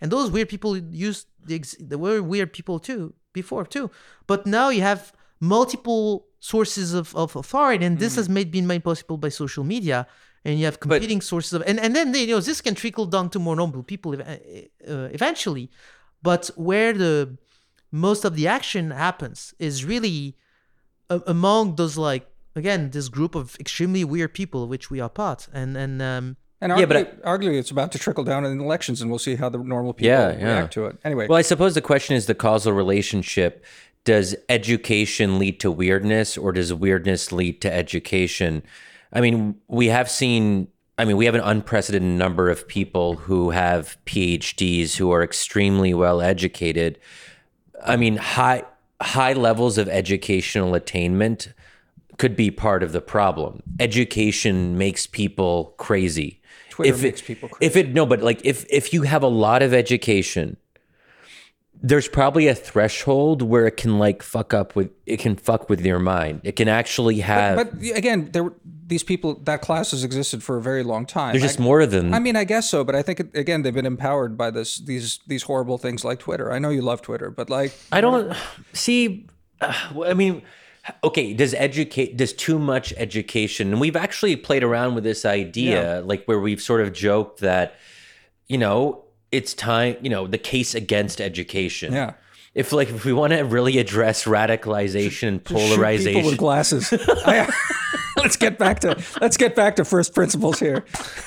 B: and those weird people used the there were weird people too before too, but now you have multiple sources of, of authority, and this
A: Mm.
B: has made been made possible by social media. And you have competing sources of, and, and then you know this can trickle down to more normal people uh, eventually, but where the most of the action happens is really a- among those like again this group of extremely weird people which we are part and and um
A: And
C: Yeah, but
A: argu- arguably, it's about to trickle down in elections, and we'll see how the normal people
C: Yeah, yeah.
A: react to it. Anyway,
C: Well, I suppose the question is the causal relationship. Does education lead to weirdness or does weirdness lead to education? I mean, we have seen, I mean, we have an unprecedented number of people who have PhDs who are extremely well educated. I mean, high high levels of educational attainment could be part of the problem. Education makes people crazy.
A: Twitter
C: if
A: makes
C: it,
A: people
C: If it no, but like if if you have a lot of education, there's probably a threshold where it can like fuck up with it can fuck with your mind. It can actually have
A: but again, there were- these people that class has existed for a very long time.
C: there's
A: I-
C: just more than
A: I mean, I guess so, but I think it, again they've been empowered by this these these horrible things like Twitter. I know you love Twitter, but like
C: I don't see. Uh, well, I mean, okay. Does educate? Does too much education? And we've actually played around with this idea, like where we've sort of joked that, you know, it's time. You know, the case against education.
A: Yeah.
C: If like if we want to really address radicalization and
A: shoot people
C: polarization,
A: with glasses. I- let's get back to let's get back to first principles here.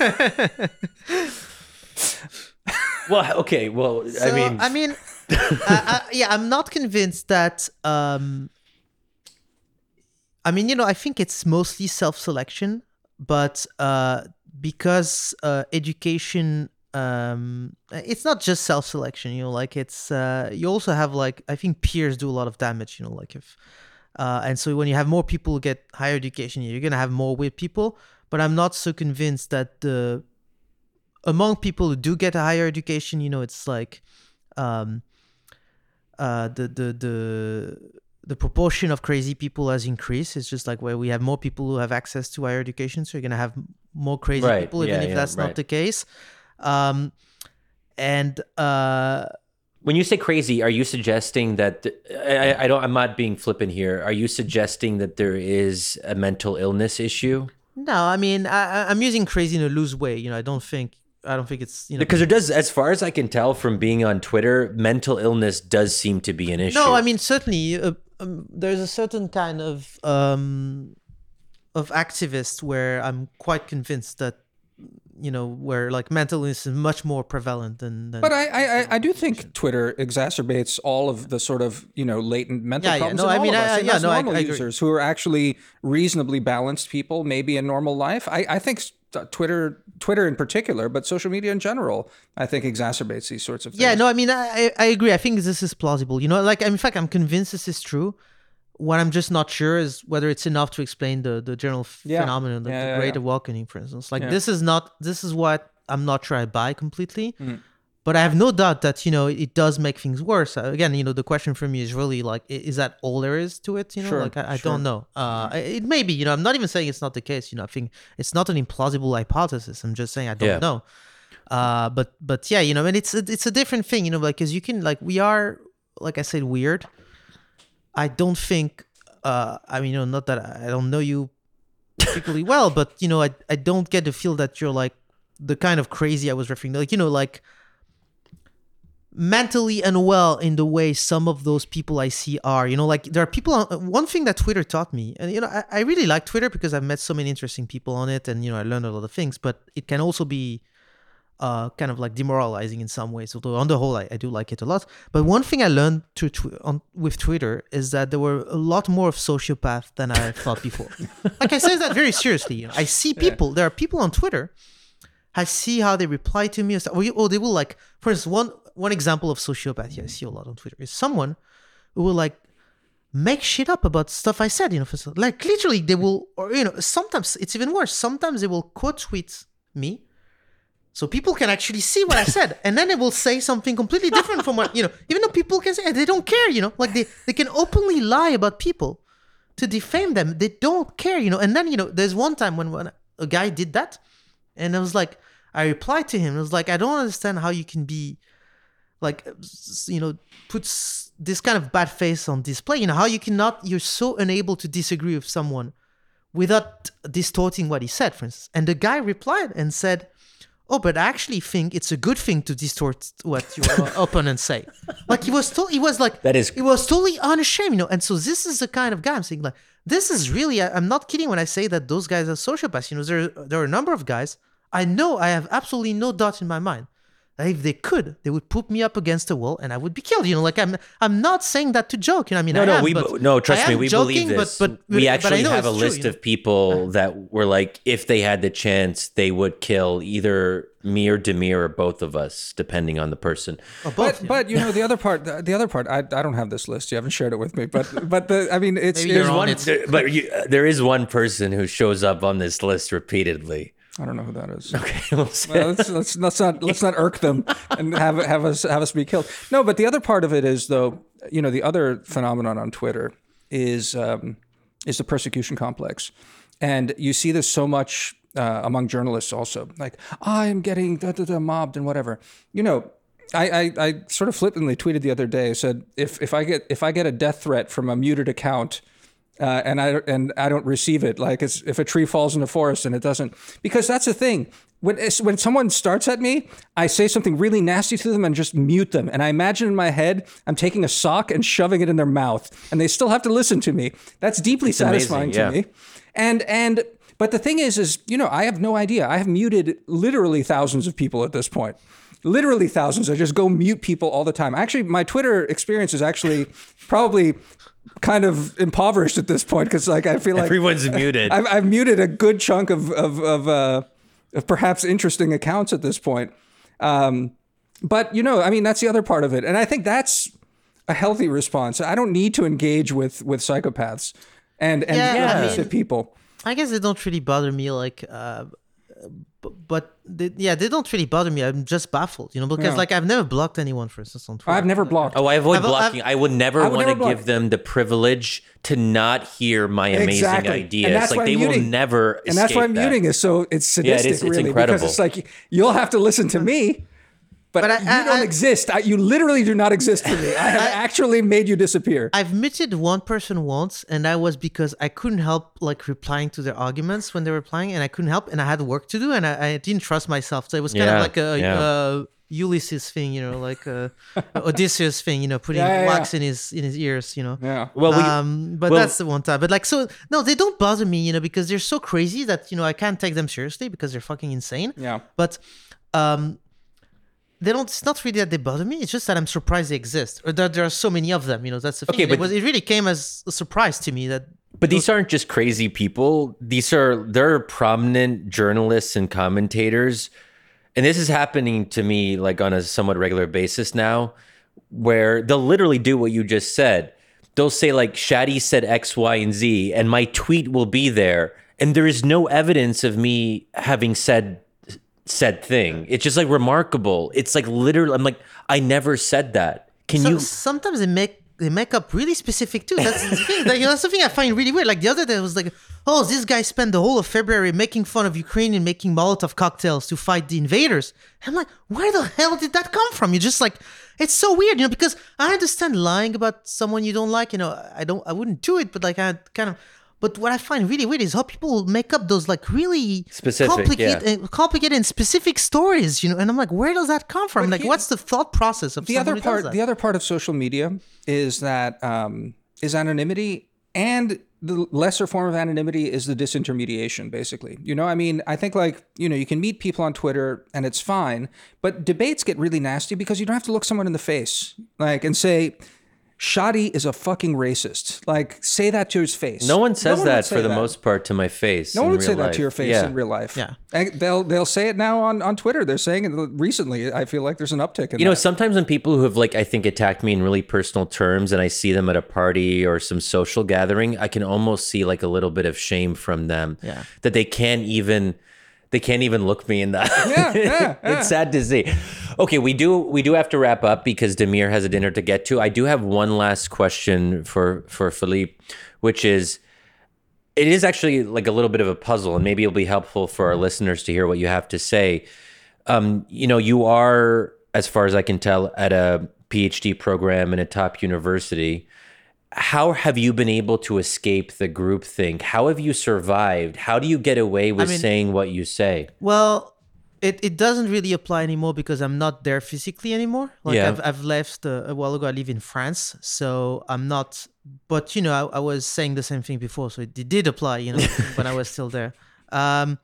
C: well, okay. Well, I mean,
B: i mean I, I, yeah i'm not convinced that um i mean you know i think it's mostly self-selection but uh because uh education um it's not just self-selection you know like it's uh you also have like i think peers do a lot of damage you know like if uh and so when you have more people who get higher education you're gonna have more weird people but i'm not so convinced that the among people who do get a higher education you know it's like um uh the the the the proportion of crazy people has increased it's just like where we have more people who have access to higher education so you're gonna have more crazy
C: Right,
B: people even
C: yeah,
B: if
C: yeah,
B: that's
C: right.
B: not the case um and uh
C: when you say crazy, are you suggesting that I, I don't? I'm not being flippant here. Are you suggesting that there is a mental illness issue?
B: no i mean I, i'm using crazy in a loose way you know i don't think i don't think it's you know
C: Because there does, as far as I can tell from being on Twitter, mental illness does seem to be an issue.
B: No, I mean certainly uh, um, there's a certain kind of um, of activist where I'm quite convinced that you know where like mental illness is much more prevalent than. than
A: But I, I, I- I do think Twitter exacerbates all of the sort of you know latent mental
B: Yeah, yeah. No,
A: in
B: I
A: all
B: mean,
A: of us.
B: I-
A: and
B: yeah, no,
A: normal
B: I agree.
A: users who are actually reasonably balanced people, maybe in normal life. I, I think Twitter, Twitter in particular, but social media in general, I think exacerbates these sorts of things.
B: yeah, no, I mean I, I agree. I think this is plausible. You know, like in fact, I'm convinced this is true. What I'm just not sure is whether it's enough to explain the the general
A: Yeah.
B: phenomenon, like
A: Yeah,
B: the
A: yeah,
B: Great. Awokening, for instance. Like this is not this is what I'm not sure I buy completely.
A: Mm-hmm.
B: But I have no doubt that you know it does make things worse. Uh, Again, you know the question for me is really like, is that all there is to it? You know,
A: Sure,
B: like I, I
A: sure.
B: don't know. Uh, it may be. You know, I'm not even saying it's not the case. You know, I think it's not an implausible hypothesis. I'm just saying I don't
C: Yeah.
B: know. Uh, but but yeah, you know, and it's a, it's a different thing. You know, like because you can like we are like I said weird. I don't think. Uh, I mean, you know, not that I I don't know you particularly well, but you know, I I don't get the feel that you're like the kind of crazy I was referring to. Like you know, like mentally unwell in the way some of those people I see are. You know, like there are people on one thing that Twitter taught me, and you know, I, I really like Twitter because I've met so many interesting people on it, and you know, I learned a lot of things. But it can also be uh, kind of like demoralizing in some ways. Although on the whole, I, I do like it a lot. But one thing I learned to tw- on with Twitter is that there were a lot more of sociopaths than I thought before. like I say that very seriously. You know, I see people. There are people on Twitter I see how they reply to me. Or or they will like, for instance, one one example of sociopathy I see a lot on Twitter is someone who will like make shit up about stuff I said. You know, for, like literally they will, or you know, sometimes it's even worse. Sometimes they will quote tweet me, so people can actually see what I said, and then they will say something completely different from what you know. Even though people can say they don't care, you know, like they they can openly lie about people to defame them. They don't care, you know. And then you know, there's one time when, when a guy did that, and I was like, I replied to him. I was like, I don't understand how you can be, like, uh, you know, puts this kind of bad face on display. You know, how you cannot, you're so unable to disagree with someone without distorting what he said, for instance. And the guy replied and said, Oh, but I actually think it's a good thing to distort what your uh, opponents say. Like he was, to- he was like,
C: That is-
B: he was totally unashamed, you know. And so this is the kind of guy I'm saying, like, this is really, I- I'm not kidding when I say that those guys are sociopaths. You know, there, there are a number of guys I know, I have absolutely no doubt in my mind if they could, they would put me up against a wall and I would be killed. You know, like I'm, I'm not saying that to joke. You know, I mean,
C: No,
B: I
C: no,
B: am,
C: we
B: but
C: no. Trust me, we
B: joking,
C: believe this.
B: But, but
C: we actually
B: know
C: have a
B: true,
C: list
B: you know.
C: of people that were like, if they had the chance, they would kill either me or Damir or both of us, depending on the person.
B: Or both,
A: But
B: you know.
A: but you know the other part the, the other part I, I don't have this list you haven't shared it with me but but the I mean it's,
B: Maybe
A: it's
B: you're
A: one
B: it.
C: There- but you, uh, there is one person who shows up on this list repeatedly.
A: I don't know who that is
C: Okay, we'll
A: Well, let's, let's let's not let's not irk them and have have us have us be killed. No, but the other part of it is though, you know, the other phenomenon on Twitter is um, is the persecution complex, and you see this so much uh, among journalists also. Like I am getting da, da, da, mobbed and whatever. You know, I, I I sort of flippantly tweeted the other day. I said if if I get if I get a death threat from a muted account uh, and I and I don't receive it. Like it's, if a tree falls in the forest and it doesn't, because that's the thing. When when someone starts at me, I say something really nasty to them and just mute them. And I imagine in my head I'm taking a sock and shoving it in their mouth, and they still have to listen to me. That's deeply satisfying
C: amazing,
A: to me. And and but the thing is, is you know I have no idea. I have muted literally thousands of people at this point. Literally thousands. I just go mute people all the time. Actually, my Twitter experience is actually probably kind of impoverished at this point because like I feel like
C: Everyone's muted.
A: I've, I've muted a good chunk of of of, uh, of perhaps interesting accounts at this point. Um, but you know, I mean, that's the other part of it, and I think that's a healthy response. I don't need to engage with with psychopaths and and
B: Yeah, I
A: abusive
B: mean-
A: people.
B: I guess it don't really bother me. Like, uh, b- but they, yeah, they don't really bother me. I'm just baffled, you know, because
A: Yeah.
B: like I've never blocked anyone, for instance, on Twitter.
A: I've never blocked.
C: Oh, I avoid
B: I've- I've-
C: blocking. I would never
A: I would
C: want
A: never
C: to give them the privilege to not hear my amazing
A: Exactly. And
C: ideas.
A: that's
C: Like
A: why
C: they will
A: muting-
C: never.
A: and that's why
C: escape that.
A: muting is so it's sadistic,
C: Yeah, it is- it's
A: really,
C: incredible.
A: because it's like you'll have to listen to me, but,
B: But I-
A: you
B: I-
A: don't
B: I-
A: exist. I, you literally do not exist for me. I have actually made you disappear.
B: I've muted one person once, and that was because I couldn't help like replying to their arguments when they were replying, and I couldn't help, and I had work to do, and I, I didn't trust myself. So it was kind
C: Yeah,
B: of like a,
C: yeah.
B: uh Ulysses thing, you know, like a, Odysseus thing, you know, putting
A: Yeah, yeah,
B: wax
A: yeah.
B: in his in his ears, you know.
A: yeah.
C: Well, we,
B: um, but
C: well-
B: that's the one time. But like, so no, they don't bother me, you know, because they're so crazy that you know I can't take them seriously because they're fucking insane.
A: Yeah.
B: But um, they don't. It's not really that they bother me. It's just that I'm surprised they exist, or that there are so many of them. You know, that's the thing.
C: Okay, but-
B: it, was, it really came as a surprise to me that.
C: But these aren't just crazy people. These are they're prominent journalists and commentators. And this is happening to me like on a somewhat regular basis now, where they'll literally do what you just said. They'll say like Shadi said X, Y, and Z, and my tweet will be there. And there is no evidence of me having said said thing. It's just like remarkable. It's like literally I'm like, I never said that. Can
B: So,
C: you
B: sometimes they make they make up really specific too. That's the thing. That, you know, that's the thing I find really weird. Like the other day, it was like, oh, this guy spent the whole of February making fun of Ukraine and making Molotov cocktails to fight the invaders. I'm like, where the hell did that come from? You're just like, it's so weird, you know, because I understand lying about someone you don't like. You know, I don't, I wouldn't do it, but like I kind of. But what I find really weird is how people make up those like really
C: Specific,
B: complicated, uh, complicated and specific stories, you know. And I'm like, where does that come from? like,
A: here-
B: what's the thought process of
A: the other
B: who does
A: part
B: that?
A: the other part of social media is that um, is anonymity and the lesser form of anonymity is the disintermediation basically you know i mean i think like you know you can meet people on twitter and it's fine but debates get really nasty because you don't have to look someone in the face like and say Shadi is a fucking racist. Like, say that to his face.
C: No one says
A: would
C: that
A: say
C: for the
A: that.
C: most part to my face.
A: No one
C: in
A: would say
C: real
A: that
C: life.
A: to your face
C: Yeah.
A: in real life.
B: Yeah.
A: And they'll they'll say it now on, on Twitter. They're saying it recently. I feel like there's an uptick in
C: You know,
A: that.
C: sometimes when people who have like I think attacked me in really personal terms and I see them at a party or some social gathering, I can almost see like a little bit of shame from them.
B: Yeah.
C: That they can't even they can't even look me in the
A: Yeah, yeah,
C: it's sad to see. Okay, we do we do have to wrap up because Damir has a dinner to get to. I do have one last question for for Philippe, which is it is actually like a little bit of a puzzle and maybe it'll be helpful for our listeners to hear what you have to say um, you know, you are, as far as I can tell, at a PhD program in a top university. How have you been able to escape the group think? How have you survived? How do you get away with
B: mean-
C: saying what you say?
B: Well, it, it doesn't really apply anymore because I'm not there physically anymore. Like
C: Yeah.
B: I've, I've left uh, a while ago. I live in France, so I'm not. But you know, I, I was saying the same thing before, so it, it did apply. You know, when I was still there. Um,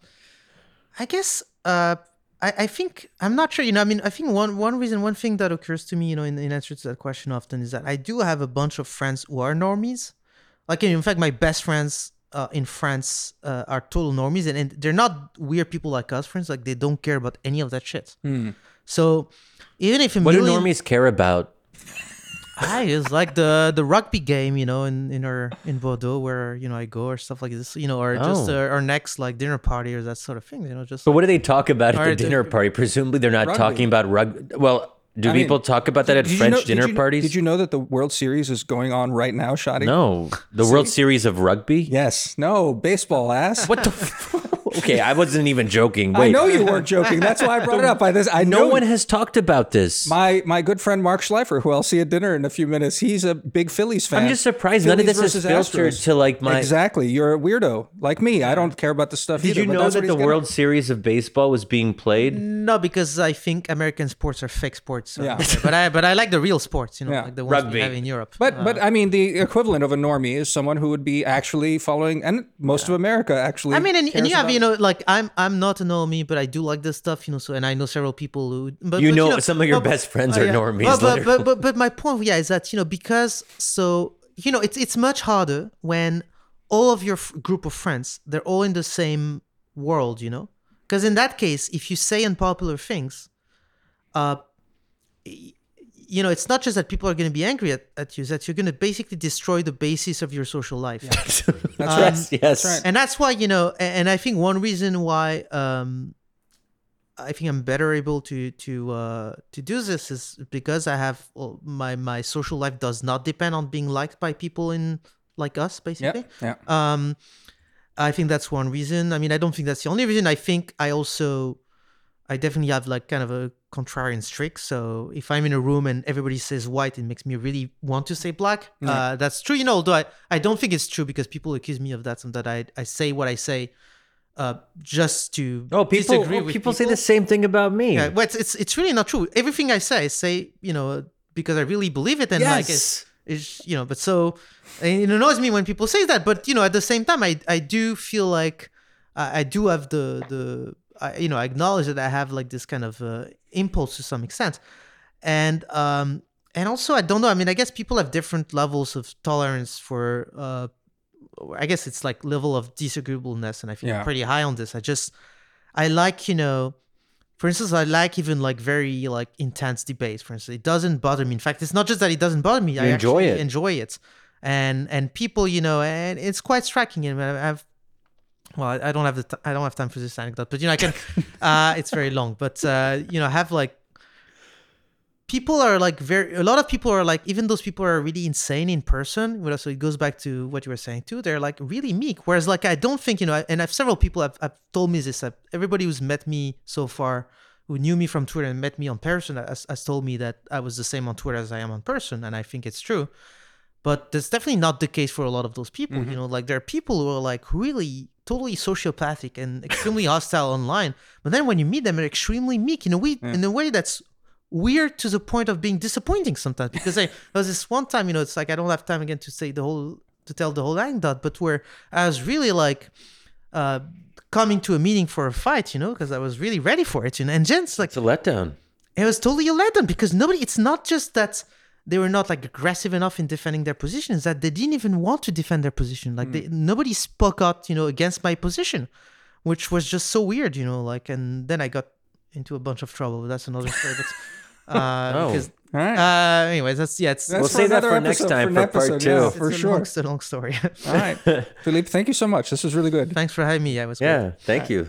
B: I guess. Uh, I, I think I'm not sure. You know, I mean, I think one one reason, one thing that occurs to me, you know, in, in answer to that question often is that I do have a bunch of friends who are normies. Like in fact, my best friends uh, in France uh, are total normies, and, and they're not weird people like us, friends. Like they don't care about any of that shit. So even if a
C: What do normies care about?
B: I it's like the the rugby game, you know, in in our in Bordeaux where you know I go or stuff like this, you know, or just
C: Oh.
B: uh, our next like dinner party or that sort of thing, you know, just
C: But what do they talk about at the
B: Alright,
C: dinner party? Presumably, they're not
A: Rugby.
C: talking about rugby. Well, do
A: I mean,
C: people talk about that at
A: Did you
C: French
A: know- did
C: dinner
A: you
C: parties?
A: Did you know that the World Series is going on right now, Shadi?
C: No, the World Series of Rugby.
A: Yes. No. Baseball ass.
C: What the? F- okay, I wasn't even joking. Wait,
A: I know you weren't joking. That's why I brought it up. I this. I know
C: no one has talked about this.
A: My my good friend Mark Schleifer, who I'll see at dinner in a few minutes, he's a big Phillies fan.
C: I'm just surprised none of this is filtered
A: Astros.
C: to like my.
A: Exactly. You're a weirdo like me. I don't care about the stuff
C: Did
A: either.
C: you know that the
A: he's gonna-
C: World Series of Baseball was being played?
B: no, because I think American sports are fake sports. so-
A: Yeah.
B: but I but I like the real sports, you know,
A: Yeah.
B: like the ones
C: Rugby.
B: we have in Europe.
A: But
B: Uh,
A: but I mean the equivalent of a normie is someone who would be actually following, and most of America actually.
B: I mean, and, and you have, you know, like I'm, I'm not a normie, but I do like this stuff, you know. So, and I know several people who, but
C: You
B: but,
C: know, some of your
B: but-
C: best friends
B: oh,
C: are
B: yeah.
C: normies,
B: But, but, but, but, but my point, yeah, is that you know because so you know it's it's much harder when all of your f- group of friends they're all in the same world, you know. Because in that case, if you say unpopular things, uh, you know, it's not just that people are going to be angry at, at you; that you're going to basically destroy the basis of your social life.
A: That's
B: Um,
A: right.
C: yes, yes.
A: right.
B: and that's why you know a- and i think one reason why um i think i'm better able to to uh to do this is because i have well, my my social life does not depend on being liked by people in like us basically
A: Yeah. Yeah.
B: um i think that's one reason i mean i don't think that's the only reason i think i also i definitely have like kind of a contrarian streak so if i'm in a room and everybody says white it makes me really want to say black uh, that's true you know although I, I don't think it's true because people accuse me of that and that i, I say what i say uh, just to
C: Oh, people,
B: disagree
C: oh,
B: with
C: people say the same thing about me.
B: yeah, well, it's, it's it's really not true. Everything I say, I say you know because I really believe it, and like it's,
C: Yes.
B: it's you know. But so it annoys me when people say that. But you know, at the same time, I I do feel like I, I do have the the I, you know I acknowledge that I have like this kind of uh, impulse to some extent, and um and also I don't know. I mean, I guess people have different levels of tolerance for uh. I guess it's like level of disagreeableness, and I feel
A: Yeah.
B: pretty high on this. I just, I like you know, for instance, I like even like very like intense debates. For instance, it doesn't bother me. In fact, it's not just that it doesn't bother me. I
C: enjoy it.
B: Enjoy it, and and people, you know, and it's quite striking. And I have, well, I I don't have the t- I don't have time for this anecdote, but you know, I can. uh, it's very long, but uh, you know, I have like people are like very a lot of people are like even those people are really insane in person so it goes back to what you were saying too they're like really meek whereas like i don't think you know and i've several people have, have told me this everybody who's met me so far who knew me from twitter and met me on person has, has told me that i was the same on twitter as i am on person and i think it's true but that's definitely not the case for a lot of those people you know like there are people who are like really totally sociopathic and extremely hostile online. But then when you meet them they're extremely meek in a way in a way that's weird to the point of being disappointing sometimes. Because I there was this one time you know it's like I don't have time again to say the whole to tell the whole anecdote but where I was really like uh coming to a meeting for a fight you know because I was really ready for it you know and Jen's like
C: It's a letdown.
B: it was totally a letdown because nobody it's not just that they were not like aggressive enough in defending their positions that they didn't even want to defend their position. Like they, nobody spoke out, you know, against my position, which was just so weird, you know. Like, and then I got into a bunch of trouble. But that's another story. But uh,
C: Oh.
B: because
A: All right.
B: uh, anyways, that's yeah, it's
A: That's
C: We'll
A: for
C: save that
A: another
C: for next
A: episode,
C: time
A: an
C: for part
A: episode,
C: two.
A: yeah, for
B: a
A: sure.
B: long, it's a long story.
A: All right. Philippe, thank you so much. This was really good.
B: Thanks for having me. I was great.
C: Yeah, thank you.